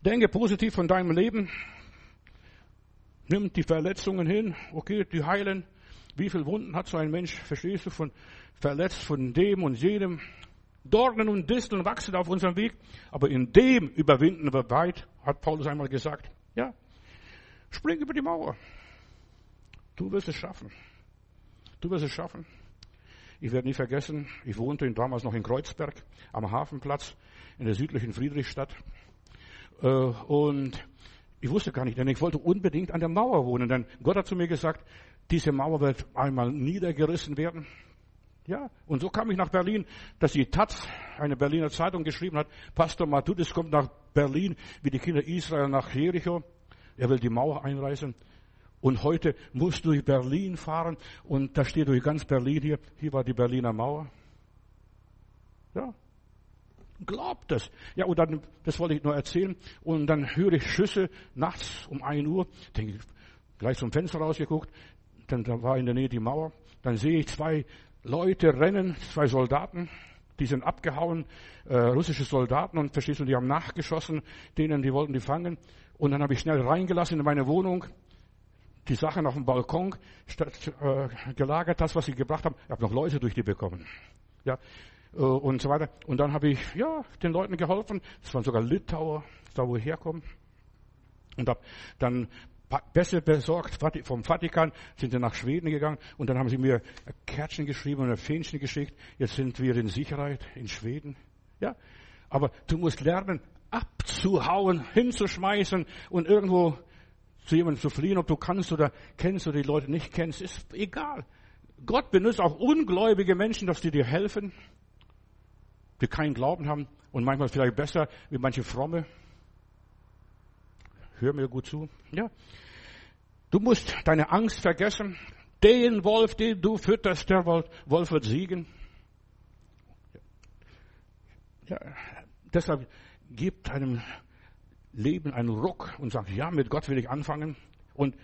Denke positiv von deinem Leben. Nimm die Verletzungen hin. Okay, die heilen. Wie viele Wunden hat so ein Mensch, verstehst du, von verletzt von dem und jenem? Dornen und Disteln wachsen auf unserem Weg, aber in dem überwinden wir weit, hat Paulus einmal gesagt. Ja, spring über die Mauer. Du wirst es schaffen. Du wirst es schaffen. Ich werde nie vergessen, ich wohnte damals noch in Kreuzberg am Hafenplatz in der südlichen Friedrichstadt. Äh, und ich wusste gar nicht, denn ich wollte unbedingt an der Mauer wohnen. Denn Gott hat zu mir gesagt, diese Mauer wird einmal niedergerissen werden. Ja, und so kam ich nach Berlin, dass die Taz, eine Berliner Zeitung, geschrieben hat, Pastor Matudis kommt nach Berlin, wie die Kinder Israel nach Jericho. Er will die Mauer einreißen. Und heute musst du durch Berlin fahren und da steht durch ganz Berlin hier, hier war die Berliner Mauer. Ja. Glaubt das. Ja, und dann, das wollte ich nur erzählen. Und dann höre ich Schüsse nachts um ein Uhr, denke ich, gleich zum Fenster rausgeguckt, dann da war in der Nähe die Mauer, dann sehe ich zwei Leute rennen, zwei Soldaten, die sind abgehauen, äh, russische Soldaten und verstehst du, die haben nachgeschossen, denen, die wollten die fangen. Und dann habe ich schnell reingelassen in meine Wohnung, die Sachen auf dem Balkon statt, äh, gelagert, das, was sie gebracht haben. Ich habe noch Läuse durch die bekommen. Ja, äh, und so weiter. Und dann habe ich, ja, den Leuten geholfen. Das waren sogar Litauer, da wo ich herkomme. Und habe dann besser besorgt vom Vatikan, sind sie nach Schweden gegangen und dann haben sie mir Kärtchen geschrieben und ein Fähnchen geschickt. Jetzt sind wir in Sicherheit in Schweden. Ja, aber du musst lernen, abzuhauen, hinzuschmeißen und irgendwo zu jemandem zu fliehen, ob du kannst oder kennst oder die Leute nicht kennst, ist egal. Gott benutzt auch ungläubige Menschen, dass die dir helfen, die keinen Glauben haben und manchmal vielleicht besser wie manche Fromme. Hör mir gut zu. Ja. Du musst deine Angst vergessen. Den Wolf, den du fütterst, der Wolf wird siegen. Ja, deshalb gib deinem Leben einen Ruck und sag, ja, mit Gott will ich anfangen. Und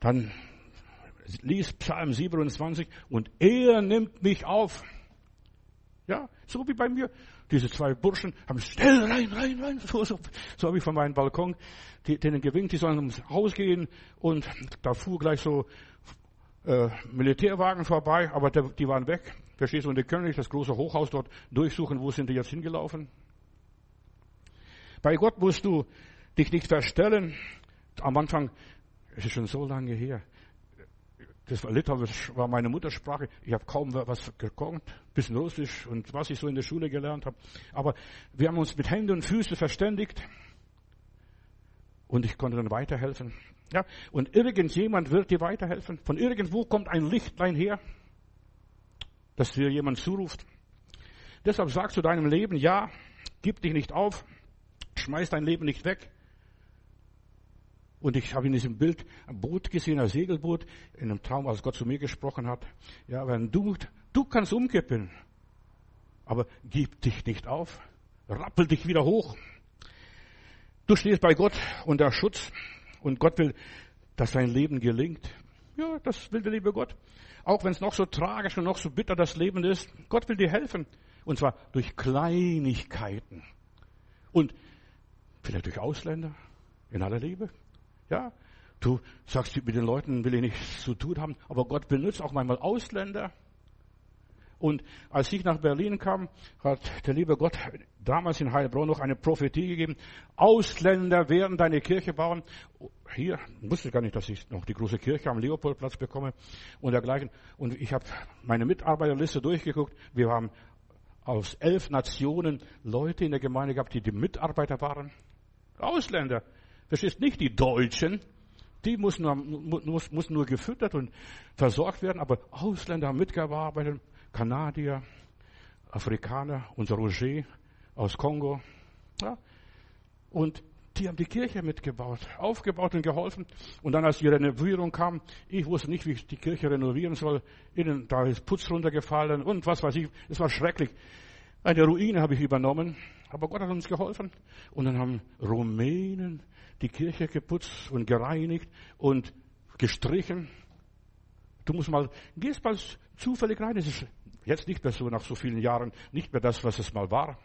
dann lies Psalm 27 und er nimmt mich auf. Ja, so wie bei mir. Diese zwei Burschen haben schnell rein, rein, rein. So, so, so habe ich von meinem Balkon denen gewinkt, die sollen ums Haus gehen. Und da fuhr gleich so äh, Militärwagen vorbei, aber der, die waren weg. Verstehst du? Und die können nicht das große Hochhaus dort durchsuchen. Wo sind die jetzt hingelaufen? Bei Gott musst du dich nicht verstellen. Am Anfang, es ist schon so lange her, das war Litauisch war meine Muttersprache. Ich habe kaum was gekonnt, bisschen Russisch und was ich so in der Schule gelernt habe. Aber wir haben uns mit Händen und Füßen verständigt und ich konnte dann weiterhelfen. Ja, und irgendjemand wird dir weiterhelfen. Von irgendwo kommt ein Lichtlein her, das dir jemand zuruft. Deshalb sagst du deinem Leben, ja, gib dich nicht auf, schmeiß dein Leben nicht weg. Und ich habe in diesem Bild ein Boot gesehen, ein Segelboot, in einem Traum, als Gott zu mir gesprochen hat. Ja, wenn du, du kannst umkippen, aber gib dich nicht auf, rappel dich wieder hoch. Du stehst bei Gott unter Schutz und Gott will, dass dein Leben gelingt. Ja, das will der liebe Gott. Auch wenn es noch so tragisch und noch so bitter das Leben ist, Gott will dir helfen. Und zwar durch Kleinigkeiten. Und vielleicht durch Ausländer, in aller Liebe. Ja, du sagst, mit den Leuten will ich nichts zu tun haben, aber Gott benutzt auch manchmal Ausländer. Und als ich nach Berlin kam, hat der liebe Gott damals in Heilbronn noch eine Prophetie gegeben. Ausländer werden deine Kirche bauen. Hier wusste ich gar nicht, dass ich noch die große Kirche am Leopoldplatz bekomme und dergleichen. Und ich habe meine Mitarbeiterliste durchgeguckt. Wir haben aus elf Nationen Leute in der Gemeinde gehabt, die die Mitarbeiter waren. Ausländer. Verstehst nicht die Deutschen. Die muss nur, muss, muss nur gefüttert und versorgt werden, aber Ausländer haben mitgearbeitet. Kanadier, Afrikaner, unser Roger aus Kongo. Ja. Und die haben die Kirche mitgebaut, aufgebaut und geholfen. Und dann, als die Renovierung kam, ich wusste nicht, wie ich die Kirche renovieren soll. Innen, da ist Putz runtergefallen und was weiß ich. Es war schrecklich. Eine Ruine habe ich übernommen. Aber Gott hat uns geholfen. Und dann haben Rumänen die Kirche geputzt und gereinigt und gestrichen. Du musst mal, gehst mal zufällig rein. Es ist jetzt nicht mehr so, nach so vielen Jahren, nicht mehr das, was es mal war.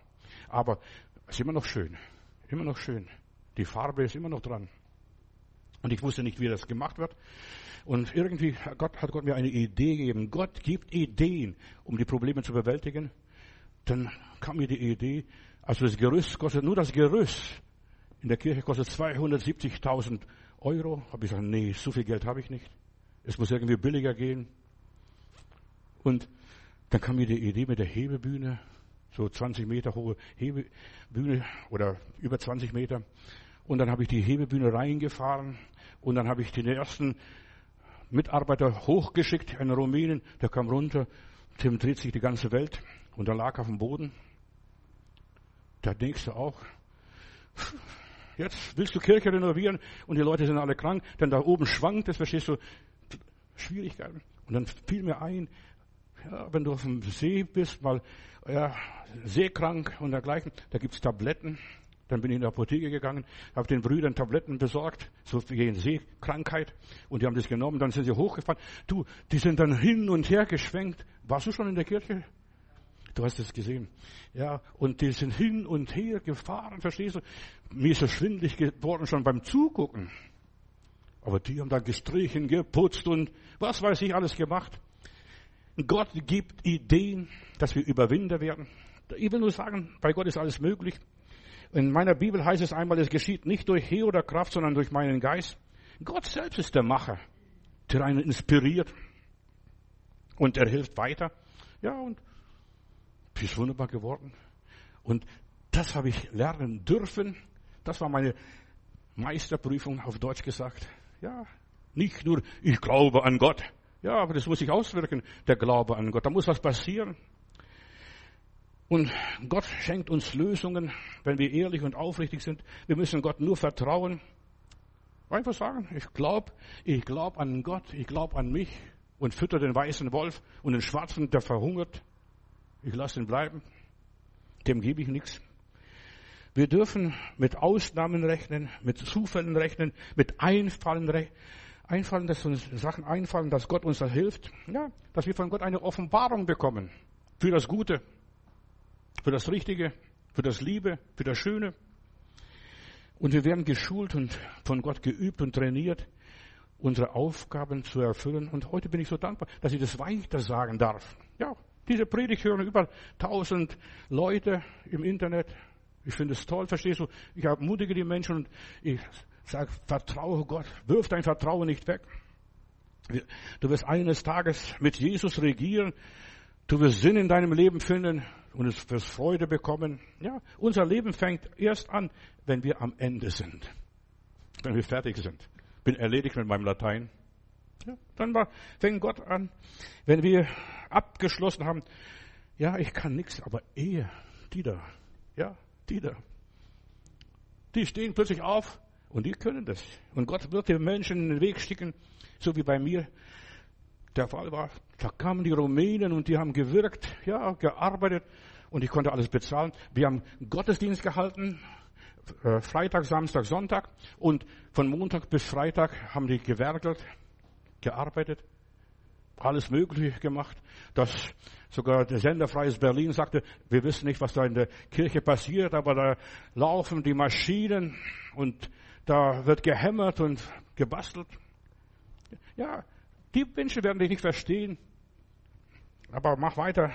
Aber es ist immer noch schön. Immer noch schön. Die Farbe ist immer noch dran. Und ich wusste nicht, wie das gemacht wird. Und irgendwie Gott, hat Gott mir eine Idee gegeben. Gott gibt Ideen, um die Probleme zu bewältigen. Dann kam mir die Idee, also das Gerüst kostet, nur das Gerüst in der Kirche kostet 270.000 Euro. Habe ich gesagt, nee, so viel Geld habe ich nicht. Es muss irgendwie billiger gehen. Und dann kam mir die Idee mit der Hebebühne, so 20 Meter hohe Hebebühne oder über 20 Meter. Und dann habe ich die Hebebühne reingefahren und dann habe ich den ersten Mitarbeiter hochgeschickt, einen Rumänen, der kam runter, Tim dreht sich die ganze Welt und er lag auf dem Boden. Der nächste auch. Jetzt willst du Kirche renovieren und die Leute sind alle krank, denn da oben schwankt es, verstehst du, Schwierigkeiten. Und dann fiel mir ein, ja, wenn du auf dem See bist, mal ja, seekrank und dergleichen, da gibt's Tabletten. Dann bin ich in die Apotheke gegangen, habe den Brüdern Tabletten besorgt, so gegen Seekrankheit. Und die haben das genommen, dann sind sie hochgefahren. Du, die sind dann hin und her geschwenkt. Warst du schon in der Kirche? Du hast es gesehen. Ja, und die sind hin und her gefahren, verstehst du? Mir ist es schwindlig geworden schon beim Zugucken. Aber die haben da gestrichen, geputzt und was weiß ich alles gemacht. Gott gibt Ideen, dass wir Überwinder werden. Ich will nur sagen, bei Gott ist alles möglich. In meiner Bibel heißt es einmal, es geschieht nicht durch Heer oder Kraft, sondern durch meinen Geist. Gott selbst ist der Macher, der einen inspiriert und er hilft weiter. Ja, und ist wunderbar geworden. Und das habe ich lernen dürfen. Das war meine Meisterprüfung auf Deutsch gesagt. Ja, nicht nur ich glaube an Gott. Ja, aber das muss sich auswirken, der Glaube an Gott. Da muss was passieren. Und Gott schenkt uns Lösungen, wenn wir ehrlich und aufrichtig sind. Wir müssen Gott nur vertrauen. Einfach sagen, ich glaube, ich glaube an Gott, ich glaube an mich und fütter den weißen Wolf und den schwarzen, der verhungert. Ich lasse ihn bleiben. Dem gebe ich nichts. Wir dürfen mit Ausnahmen rechnen, mit Zufällen rechnen, mit Einfallen rechnen. Einfallen, dass uns Sachen einfallen, dass Gott uns da hilft. Ja, dass wir von Gott eine Offenbarung bekommen. Für das Gute für das Richtige, für das Liebe, für das Schöne. Und wir werden geschult und von Gott geübt und trainiert, unsere Aufgaben zu erfüllen. Und heute bin ich so dankbar, dass ich das weiter sagen darf. Diese Predigt hören über tausend Leute im Internet. Ich finde es toll, verstehst du? Ich ermutige die Menschen und ich sage, vertraue Gott, wirf dein Vertrauen nicht weg. Du wirst eines Tages mit Jesus regieren. Du wirst Sinn in deinem Leben finden und es wirst Freude bekommen. Ja, unser Leben fängt erst an, wenn wir am Ende sind. Wenn wir fertig sind. Bin erledigt mit meinem Latein. Ja, dann fängt Gott an. Wenn wir abgeschlossen haben, ja, ich kann nichts, aber er, die da, ja, die da, die stehen plötzlich auf und die können das. Und Gott wird den Menschen in den Weg schicken, so wie bei mir der Fall war, da kamen die Rumänen und die haben gewirkt, ja, gearbeitet und ich konnte alles bezahlen. Wir haben Gottesdienst gehalten, äh, Freitag, Samstag, Sonntag und von Montag bis Freitag haben die gewerkelt, gearbeitet, alles Mögliche gemacht, dass sogar der Sender Freies Berlin sagte, wir wissen nicht, was da in der Kirche passiert, aber da laufen die Maschinen und da wird gehämmert und gebastelt. Ja, die Menschen werden dich nicht verstehen. Aber mach weiter.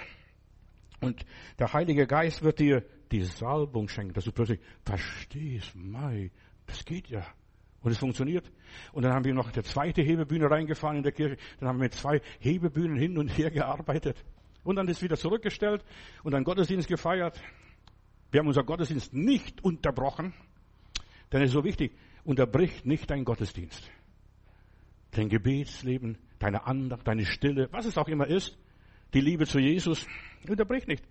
Und der Heilige Geist wird dir die Salbung schenken, dass du plötzlich verstehst, Mai, das geht ja. Und es funktioniert. Und dann haben wir noch eine zweite Hebebühne reingefahren in der Kirche. Dann haben wir mit zwei Hebebühnen hin und her gearbeitet. Und dann ist wieder zurückgestellt und dann Gottesdienst gefeiert. Wir haben unser Gottesdienst nicht unterbrochen. Denn es ist so wichtig, unterbricht nicht dein Gottesdienst. Dein Gebetsleben, deine Andacht, deine Stille, was es auch immer ist, die Liebe zu Jesus, unterbrich nicht.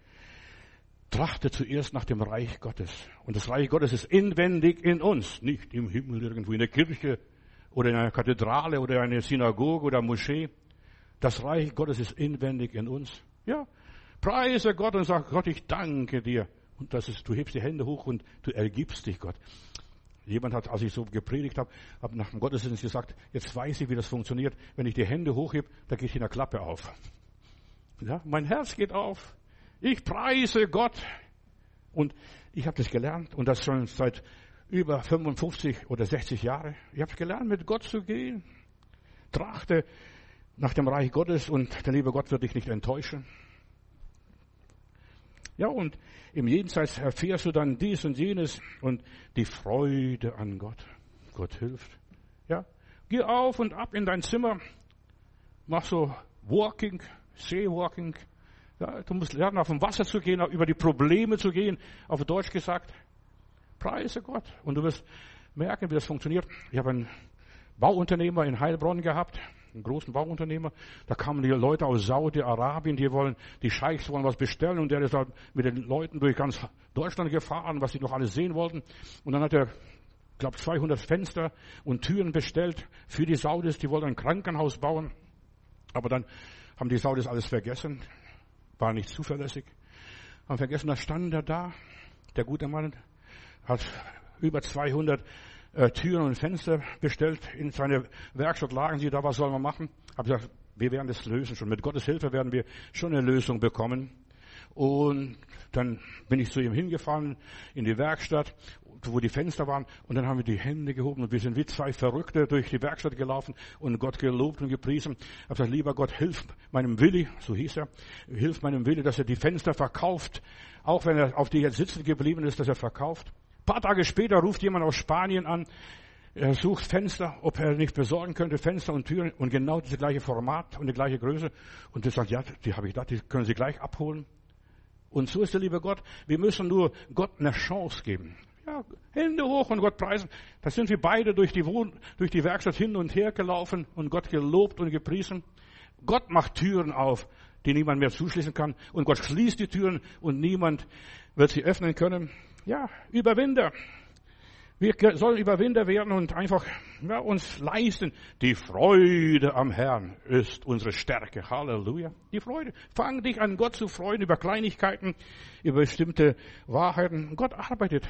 Trachte zuerst nach dem Reich Gottes. Und das Reich Gottes ist inwendig in uns, nicht im Himmel irgendwo in der Kirche oder in einer Kathedrale oder einer Synagoge oder Moschee. Das Reich Gottes ist inwendig in uns. Ja, preise Gott und sag Gott, ich danke dir. Und das ist, du hebst die Hände hoch und du ergibst dich Gott. Jemand hat, als ich so gepredigt habe, habe nach dem Gottesdienst gesagt, jetzt weiß ich, wie das funktioniert. Wenn ich die Hände hochhebe, da geht hier eine Klappe auf. Ja, mein Herz geht auf. Ich preise Gott. Und ich habe das gelernt und das schon seit über 55 oder 60 Jahre. Ich habe gelernt, mit Gott zu gehen. Trachte nach dem Reich Gottes und der liebe Gott wird dich nicht enttäuschen. Ja, und im Jenseits erfährst du dann dies und jenes und die Freude an Gott. Gott hilft. Ja, geh auf und ab in dein Zimmer, mach so Walking, Seewalking. Ja, du musst lernen, auf dem Wasser zu gehen, über die Probleme zu gehen, auf Deutsch gesagt. Preise Gott. Und du wirst merken, wie das funktioniert. Ich habe einen Bauunternehmer in Heilbronn gehabt, einen großen Bauunternehmer. Da kamen die Leute aus Saudi-Arabien, die wollen, die Scheichs wollen was bestellen und der ist halt mit den Leuten durch ganz Deutschland gefahren, was sie noch alles sehen wollten. Und dann hat er glaube 200 Fenster und Türen bestellt für die Saudis. Die wollten ein Krankenhaus bauen. Aber dann haben die Saudis alles vergessen. War nicht zuverlässig. Haben vergessen, da stand er da. Der gute Mann hat über 200 äh, Türen und Fenster bestellt. In seiner Werkstatt lagen sie da. Was soll man machen? Hab gesagt, wir werden das lösen. Schon mit Gottes Hilfe werden wir schon eine Lösung bekommen. Und dann bin ich zu ihm hingefahren in die Werkstatt, wo die Fenster waren. Und dann haben wir die Hände gehoben und wir sind wie zwei Verrückte durch die Werkstatt gelaufen und Gott gelobt und gepriesen. Ich habe gesagt, lieber Gott, hilf meinem Willi, so hieß er, hilf meinem Willi, dass er die Fenster verkauft. Auch wenn er auf die jetzt sitzen geblieben ist, dass er verkauft. Ein paar Tage später ruft jemand aus Spanien an, er sucht Fenster, ob er nicht besorgen könnte, Fenster und Türen und genau das gleiche Format und die gleiche Größe. Und er sagt, ja, die habe ich da, die können Sie gleich abholen. Und so ist der liebe Gott. Wir müssen nur Gott eine Chance geben. Ja, Hände hoch und Gott preisen. Da sind wir beide durch die, Wohn durch die Werkstatt hin und her gelaufen und Gott gelobt und gepriesen. Gott macht Türen auf, die niemand mehr zuschließen kann. Und Gott schließt die Türen und niemand wird sie öffnen können. Ja, Überwinder. Wir sollen Überwinder werden und einfach ja, uns leisten. Die Freude am Herrn ist unsere Stärke. Halleluja. Die Freude. Fang dich an Gott zu freuen über Kleinigkeiten, über bestimmte Wahrheiten. Gott arbeitet,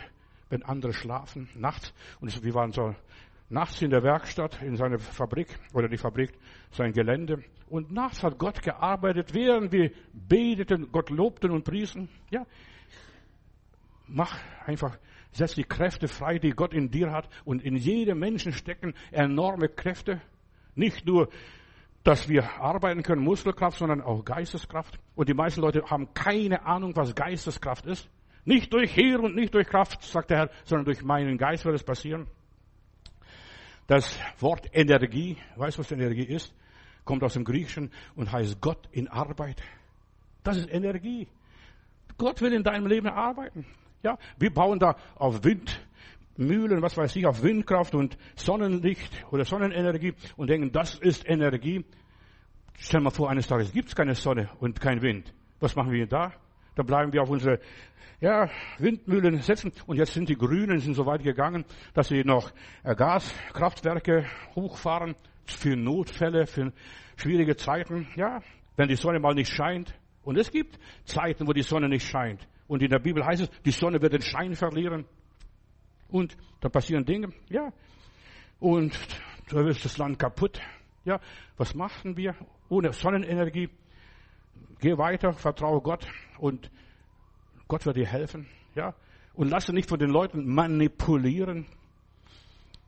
wenn andere schlafen, nachts. Und wir waren so nachts in der Werkstatt, in seiner Fabrik, oder die Fabrik, sein Gelände. Und nachts hat Gott gearbeitet, während wir beteten, Gott lobten und priesen. Ja. Mach einfach Setz die Kräfte frei, die Gott in dir hat. Und in jedem Menschen stecken enorme Kräfte. Nicht nur, dass wir arbeiten können, Muskelkraft, sondern auch Geisteskraft. Und die meisten Leute haben keine Ahnung, was Geisteskraft ist. Nicht durch Heer und nicht durch Kraft, sagt der Herr, sondern durch meinen Geist wird es passieren. Das Wort Energie, weißt du, was Energie ist? Kommt aus dem Griechischen und heißt Gott in Arbeit. Das ist Energie. Gott will in deinem Leben arbeiten. Ja, wir bauen da auf Windmühlen, was weiß ich, auf Windkraft und Sonnenlicht oder Sonnenenergie und denken, das ist Energie. Stell mal vor, eines Tages gibt es keine Sonne und kein Wind. Was machen wir da? Da bleiben wir auf unsere ja, Windmühlen setzen. Und jetzt sind die Grünen sind so weit gegangen, dass sie noch äh, Gaskraftwerke hochfahren für Notfälle, für schwierige Zeiten. Ja, wenn die Sonne mal nicht scheint. Und es gibt Zeiten, wo die Sonne nicht scheint. Und in der Bibel heißt es, die Sonne wird den Schein verlieren. Und da passieren Dinge, ja. Und da wird das Land kaputt. Ja, was machen wir ohne Sonnenenergie? Geh weiter, vertraue Gott und Gott wird dir helfen. Ja, und lasse nicht von den Leuten manipulieren.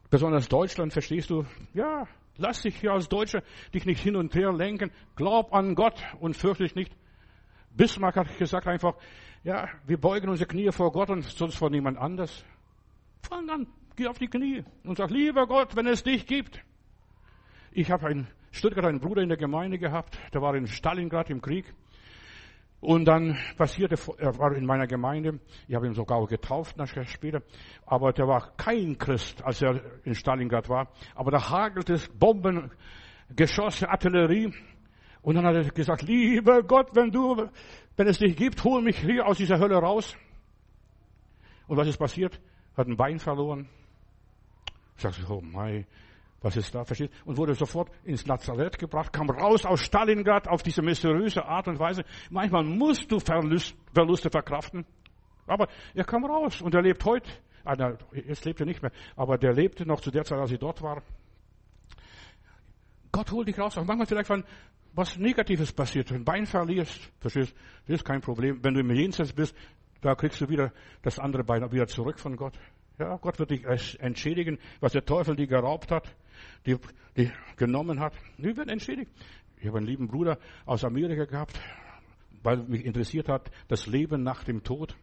Besonders Deutschland, verstehst du? Ja, lass dich hier als Deutscher dich nicht hin und her lenken. Glaub an Gott und fürchte dich nicht. Bismarck hat gesagt einfach, ja, wir beugen unsere Knie vor Gott und sonst vor niemand anders. Fang an, geh auf die Knie und sag, lieber Gott, wenn es dich gibt. Ich habe in Stuttgart einen Bruder in der Gemeinde gehabt, der war in Stalingrad im Krieg. Und dann passierte, er war in meiner Gemeinde, ich habe ihn sogar getauft nachher später, aber der war kein Christ, als er in Stalingrad war. Aber da hagelte es Bomben, Geschosse, Artillerie. Und dann hat er gesagt, lieber Gott, wenn du wenn es dich gibt, hol mich hier aus dieser Hölle raus. Und was ist passiert? Hat ein Bein verloren. Ich sagte, oh mein, was ist da? Versteht? Und wurde sofort ins Nazareth gebracht, kam raus aus Stalingrad auf diese mysteriöse Art und Weise. Manchmal musst du Verluste verkraften. Aber er kam raus und er lebt heute. Ah, jetzt lebt er nicht mehr. Aber der lebte noch zu der Zeit, als ich dort war. Gott holt dich raus. Auch manchmal vielleicht von was Negatives passiert, wenn Bein verlierst, verstehst, das ist kein Problem. Wenn du im Jenseits bist, da kriegst du wieder das andere Bein wieder zurück von Gott. Ja, Gott wird dich entschädigen, was der Teufel dir geraubt hat, die, die genommen hat. Wir werden entschädigt. Ich habe einen lieben Bruder aus Amerika gehabt, weil mich interessiert hat, das Leben nach dem Tod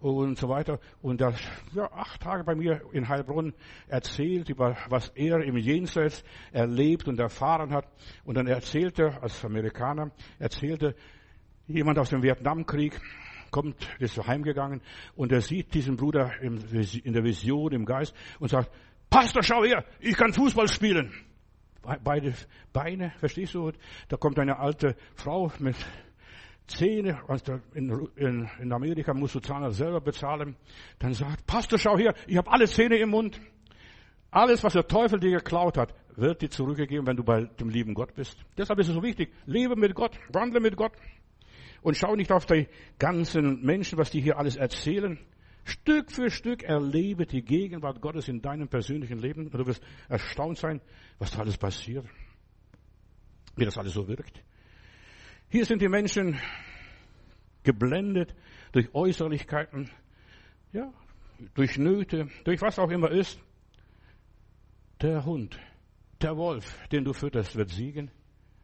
und so weiter. Und er ja, acht Tage bei mir in Heilbronn erzählt über was er im Jenseits erlebt und erfahren hat. Und dann erzählte, als Amerikaner, erzählte jemand aus dem Vietnamkrieg, kommt, ist so heimgegangen und er sieht diesen Bruder in der Vision, im Geist und sagt, Pastor, schau her, ich kann Fußball spielen. Beide Beine, verstehst du? Da kommt eine alte Frau mit Zähne, also in, in, in Amerika musst du Zahner selber bezahlen, dann sagt, Pastor, schau her, ich habe alle Zähne im Mund. Alles, was der Teufel dir geklaut hat, wird dir zurückgegeben, wenn du bei dem lieben Gott bist. Deshalb ist es so wichtig. Lebe mit Gott, wandle mit Gott. Und schau nicht auf die ganzen Menschen, was die hier alles erzählen. Stück für Stück erlebe die Gegenwart Gottes in deinem persönlichen Leben. Und du wirst erstaunt sein, was da alles passiert. Wie das alles so wirkt. Hier sind die Menschen geblendet durch Äußerlichkeiten, ja, durch Nöte, durch was auch immer ist. Der Hund, der Wolf, den du fütterst, wird siegen.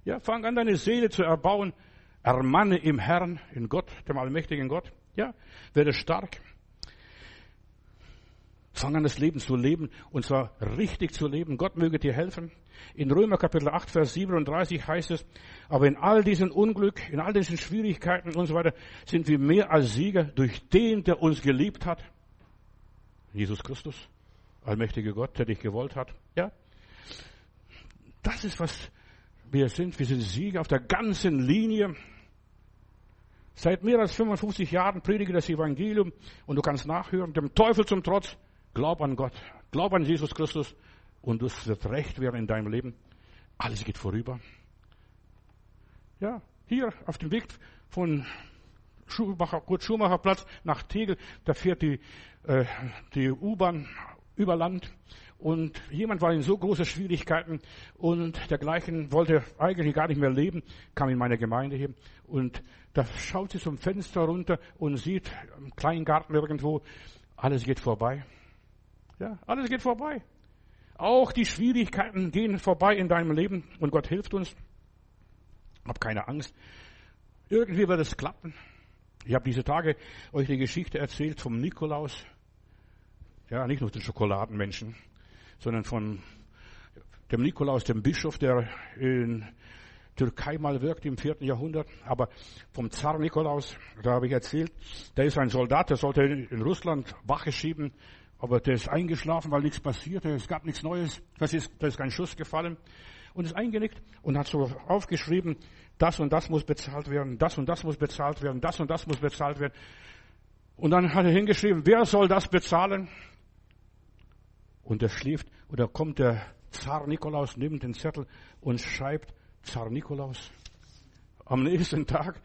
Ja, fang an, deine Seele zu erbauen. Ermanne im Herrn, in Gott, dem allmächtigen Gott. Ja, werde stark. Fang an, das Leben zu leben, und zwar richtig zu leben. Gott möge dir helfen. In Römer Kapitel 8, Vers 37 heißt es, aber in all diesen Unglück, in all diesen Schwierigkeiten und so weiter, sind wir mehr als Sieger durch den, der uns geliebt hat. Jesus Christus, allmächtiger Gott, der dich gewollt hat. Ja? Das ist, was wir sind. Wir sind Sieger auf der ganzen Linie. Seit mehr als 55 Jahren predige das Evangelium und du kannst nachhören, dem Teufel zum Trotz, glaub an Gott, glaub an Jesus Christus und es wird recht werden in deinem Leben. Alles geht vorüber. Ja, hier auf dem Weg von Schumacher, Kurt Schumacher Platz nach Tegel, da fährt die, äh, die U-Bahn über Land und jemand war in so große Schwierigkeiten und dergleichen wollte eigentlich gar nicht mehr leben, kam in meine Gemeinde hier und da schaut sie zum Fenster runter und sieht im kleinen Garten irgendwo, alles geht vorbei. Ja, alles geht vorbei. Auch die Schwierigkeiten gehen vorbei in deinem Leben und Gott hilft uns. Hab keine Angst. Irgendwie wird es klappen. Ich habe diese Tage euch die Geschichte erzählt vom Nikolaus. Ja, nicht nur den Schokoladenmenschen, sondern von dem Nikolaus, dem Bischof, der in Türkei mal wirkt im vierten Jahrhundert. Aber vom Zar Nikolaus, da habe ich erzählt, der ist ein Soldat, der sollte in Russland Wache schieben, aber der ist eingeschlafen, weil nichts passierte. Es gab nichts Neues. Das ist, da ist kein Schuss gefallen. Und ist eingenickt und hat so aufgeschrieben, das und das muss bezahlt werden, das und das muss bezahlt werden, das und das muss bezahlt werden. Und dann hat er hingeschrieben, wer soll das bezahlen? Und er schläft, oder kommt der Zar Nikolaus, nimmt den Zettel und schreibt Zar Nikolaus. Am nächsten Tag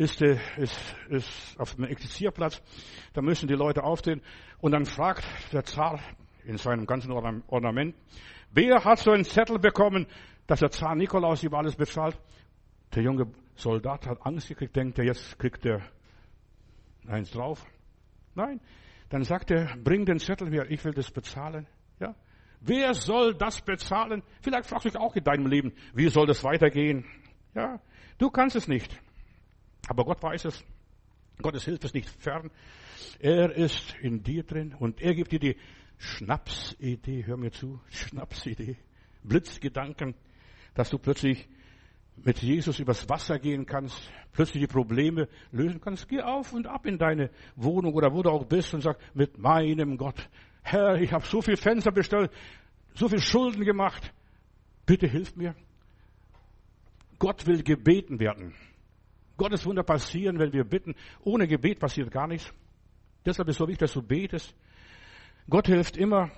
ist, ist, ist auf dem Exerzierplatz, da müssen die Leute aufstehen und dann fragt der Zar in seinem ganzen Ornament, wer hat so einen Zettel bekommen, dass der Zar Nikolaus über alles bezahlt? Der junge Soldat hat Angst gekriegt, denkt er, jetzt kriegt er eins drauf. Nein, dann sagt er, bring den Zettel her, ich will das bezahlen. Ja? Wer soll das bezahlen? Vielleicht fragst du dich auch in deinem Leben, wie soll das weitergehen? Ja, du kannst es nicht. Aber Gott weiß es. Gottes Hilfe ist nicht fern. Er ist in dir drin und er gibt dir die Schnapsidee, hör mir zu, Schnapsidee, Blitzgedanken, dass du plötzlich mit Jesus übers Wasser gehen kannst, plötzlich die Probleme lösen kannst. Geh auf und ab in deine Wohnung oder wo du auch bist und sag, mit meinem Gott, Herr, ich habe so viel Fenster bestellt, so viel Schulden gemacht, bitte hilf mir. Gott will gebeten werden. Gottes Wunder passieren, wenn wir bitten. Ohne Gebet passiert gar nichts. Deshalb ist es so wichtig, dass du betest. Gott hilft immer,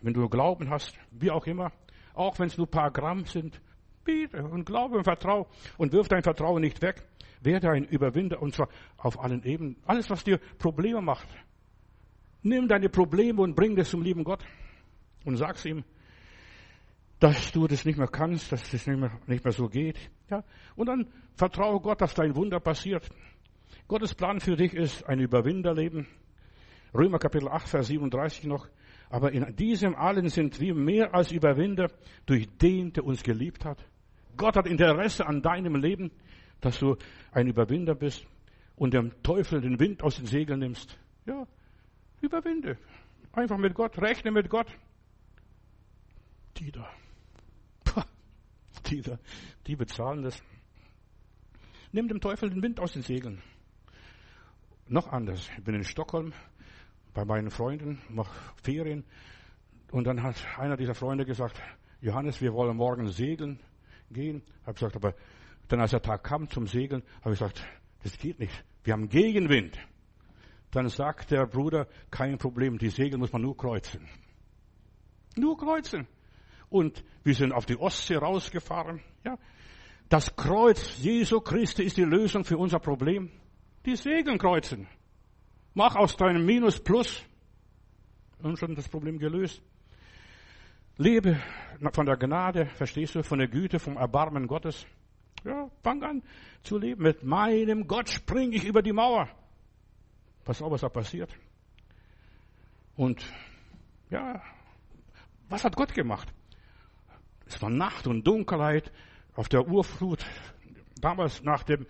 wenn du Glauben hast, wie auch immer. Auch wenn es nur ein paar Gramm sind. Bete und glaube und vertraue und wirf dein Vertrauen nicht weg. Werde ein Überwinder und zwar auf allen Ebenen. Alles, was dir Probleme macht. Nimm deine Probleme und bring das zum lieben Gott und sag's ihm, dass du das nicht mehr kannst, dass das nicht mehr, nicht mehr so geht. Ja? Und dann vertraue Gott, dass dein Wunder passiert. Gottes Plan für dich ist ein Überwinderleben. Römer Kapitel 8, Vers 37 noch. Aber in diesem allen sind wir mehr als Überwinder durch den, der uns geliebt hat. Gott hat Interesse an deinem Leben, dass du ein Überwinder bist und dem Teufel den Wind aus den Segeln nimmst. Ja, überwinde. Einfach mit Gott, rechne mit Gott. Die da. Die da, die bezahlen das. Nimm dem Teufel den Wind aus den Segeln. Noch anders. Ich bin in Stockholm bei meinen Freunden, mache Ferien. Und dann hat einer dieser Freunde gesagt, Johannes, wir wollen morgen segeln gehen. Ich habe gesagt, aber dann als der Tag kam zum Segeln, habe ich gesagt, das geht nicht. Wir haben Gegenwind. Dann sagt der Bruder, kein Problem, die Segel muss man nur kreuzen. Nur kreuzen. Und wir sind auf die Ostsee rausgefahren. Ja. Das Kreuz Jesu Christi ist die Lösung für unser Problem. Die Segeln kreuzen. Mach aus deinem Minus Plus. Und schon das Problem gelöst. Lebe von der Gnade, verstehst du, von der Güte, vom Erbarmen Gottes. Ja, fang an zu leben. Mit meinem Gott springe ich über die Mauer. Pass auf, was da passiert. Und ja, was hat Gott gemacht? Es war Nacht und Dunkelheit auf der Urflut. Damals nach dem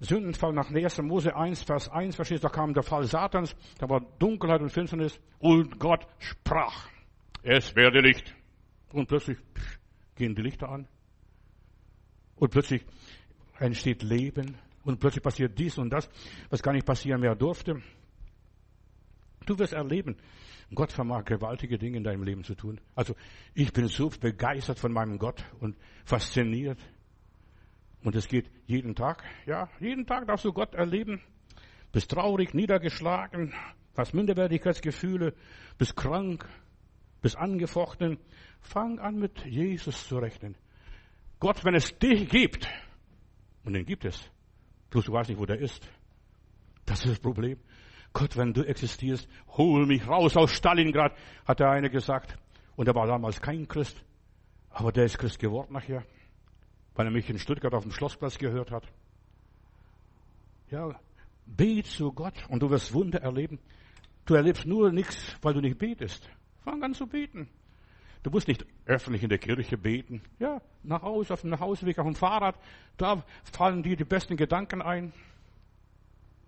Sündenfall, nach 1. Mose 1, Vers 1, verstehst du, da kam der Fall Satans, da war Dunkelheit und Finsternis und Gott sprach, es werde Licht. Und plötzlich gehen die Lichter an. Und plötzlich entsteht Leben. Und plötzlich passiert dies und das, was gar nicht passieren mehr durfte. Du wirst erleben, Gott vermag gewaltige Dinge in deinem Leben zu tun. Also ich bin so begeistert von meinem Gott und fasziniert. Und es geht jeden Tag. Ja, jeden Tag darfst du Gott erleben. Bist traurig, niedergeschlagen, hast Minderwertigkeitsgefühle, bist krank, bist angefochten. Fang an mit Jesus zu rechnen. Gott, wenn es dich gibt, und den gibt es, du weißt nicht, wo der ist. Das ist das Problem. Gott, wenn du existierst, hol mich raus aus Stalingrad, hat der eine gesagt. Und er war damals kein Christ. Aber der ist Christ geworden nachher, weil er mich in Stuttgart auf dem Schlossplatz gehört hat. Ja, bet zu Gott und du wirst Wunder erleben. Du erlebst nur nichts, weil du nicht betest. Fang an zu beten. Du musst nicht öffentlich in der Kirche beten. Ja, nach Hause, auf dem Hausweg, auf dem Fahrrad. Da fallen dir die besten Gedanken ein.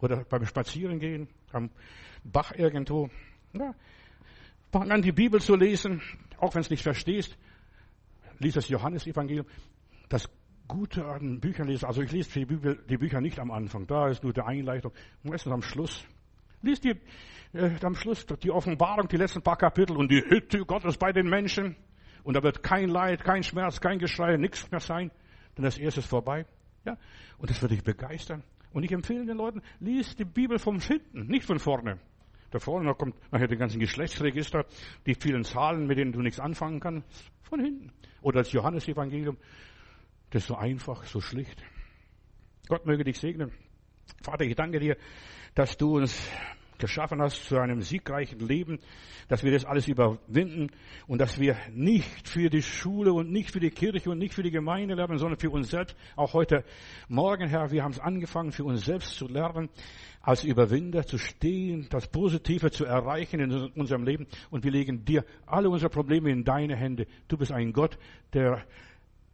Oder beim Spazierengehen, am Bach irgendwo. Ja. Fang an, die Bibel zu lesen, auch wenn es nicht verstehst. Lies das Johannesevangelium. Das Gute an Büchern lesen. Also ich lese die, Bibel, die Bücher nicht am Anfang. Da ist nur die Einleitung. Meistens am Schluss. Lies die äh, am Schluss die Offenbarung, die letzten paar Kapitel und die Hütte Gottes bei den Menschen. Und da wird kein Leid, kein Schmerz, kein Geschrei, nichts mehr sein. Denn das erste ist vorbei. Ja? Und das wird dich begeistern. Und ich empfehle den Leuten, lies die Bibel vom hinten, nicht von vorne. Da vorne kommt nachher die ganzen Geschlechtsregister, die vielen Zahlen, mit denen du nichts anfangen kannst. Von hinten. Oder das Johannesevangelium. Das ist so einfach, so schlicht. Gott möge dich segnen. Vater, ich danke dir, dass du uns geschaffen hast zu einem siegreichen Leben, dass wir das alles überwinden und dass wir nicht für die Schule und nicht für die Kirche und nicht für die Gemeinde lernen, sondern für uns selbst. Auch heute Morgen, Herr, wir haben es angefangen, für uns selbst zu lernen, als Überwinder zu stehen, das Positive zu erreichen in unserem Leben. Und wir legen dir alle unsere Probleme in deine Hände. Du bist ein Gott, der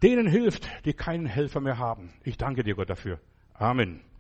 denen hilft, die keinen Helfer mehr haben. Ich danke dir, Gott, dafür. Amen.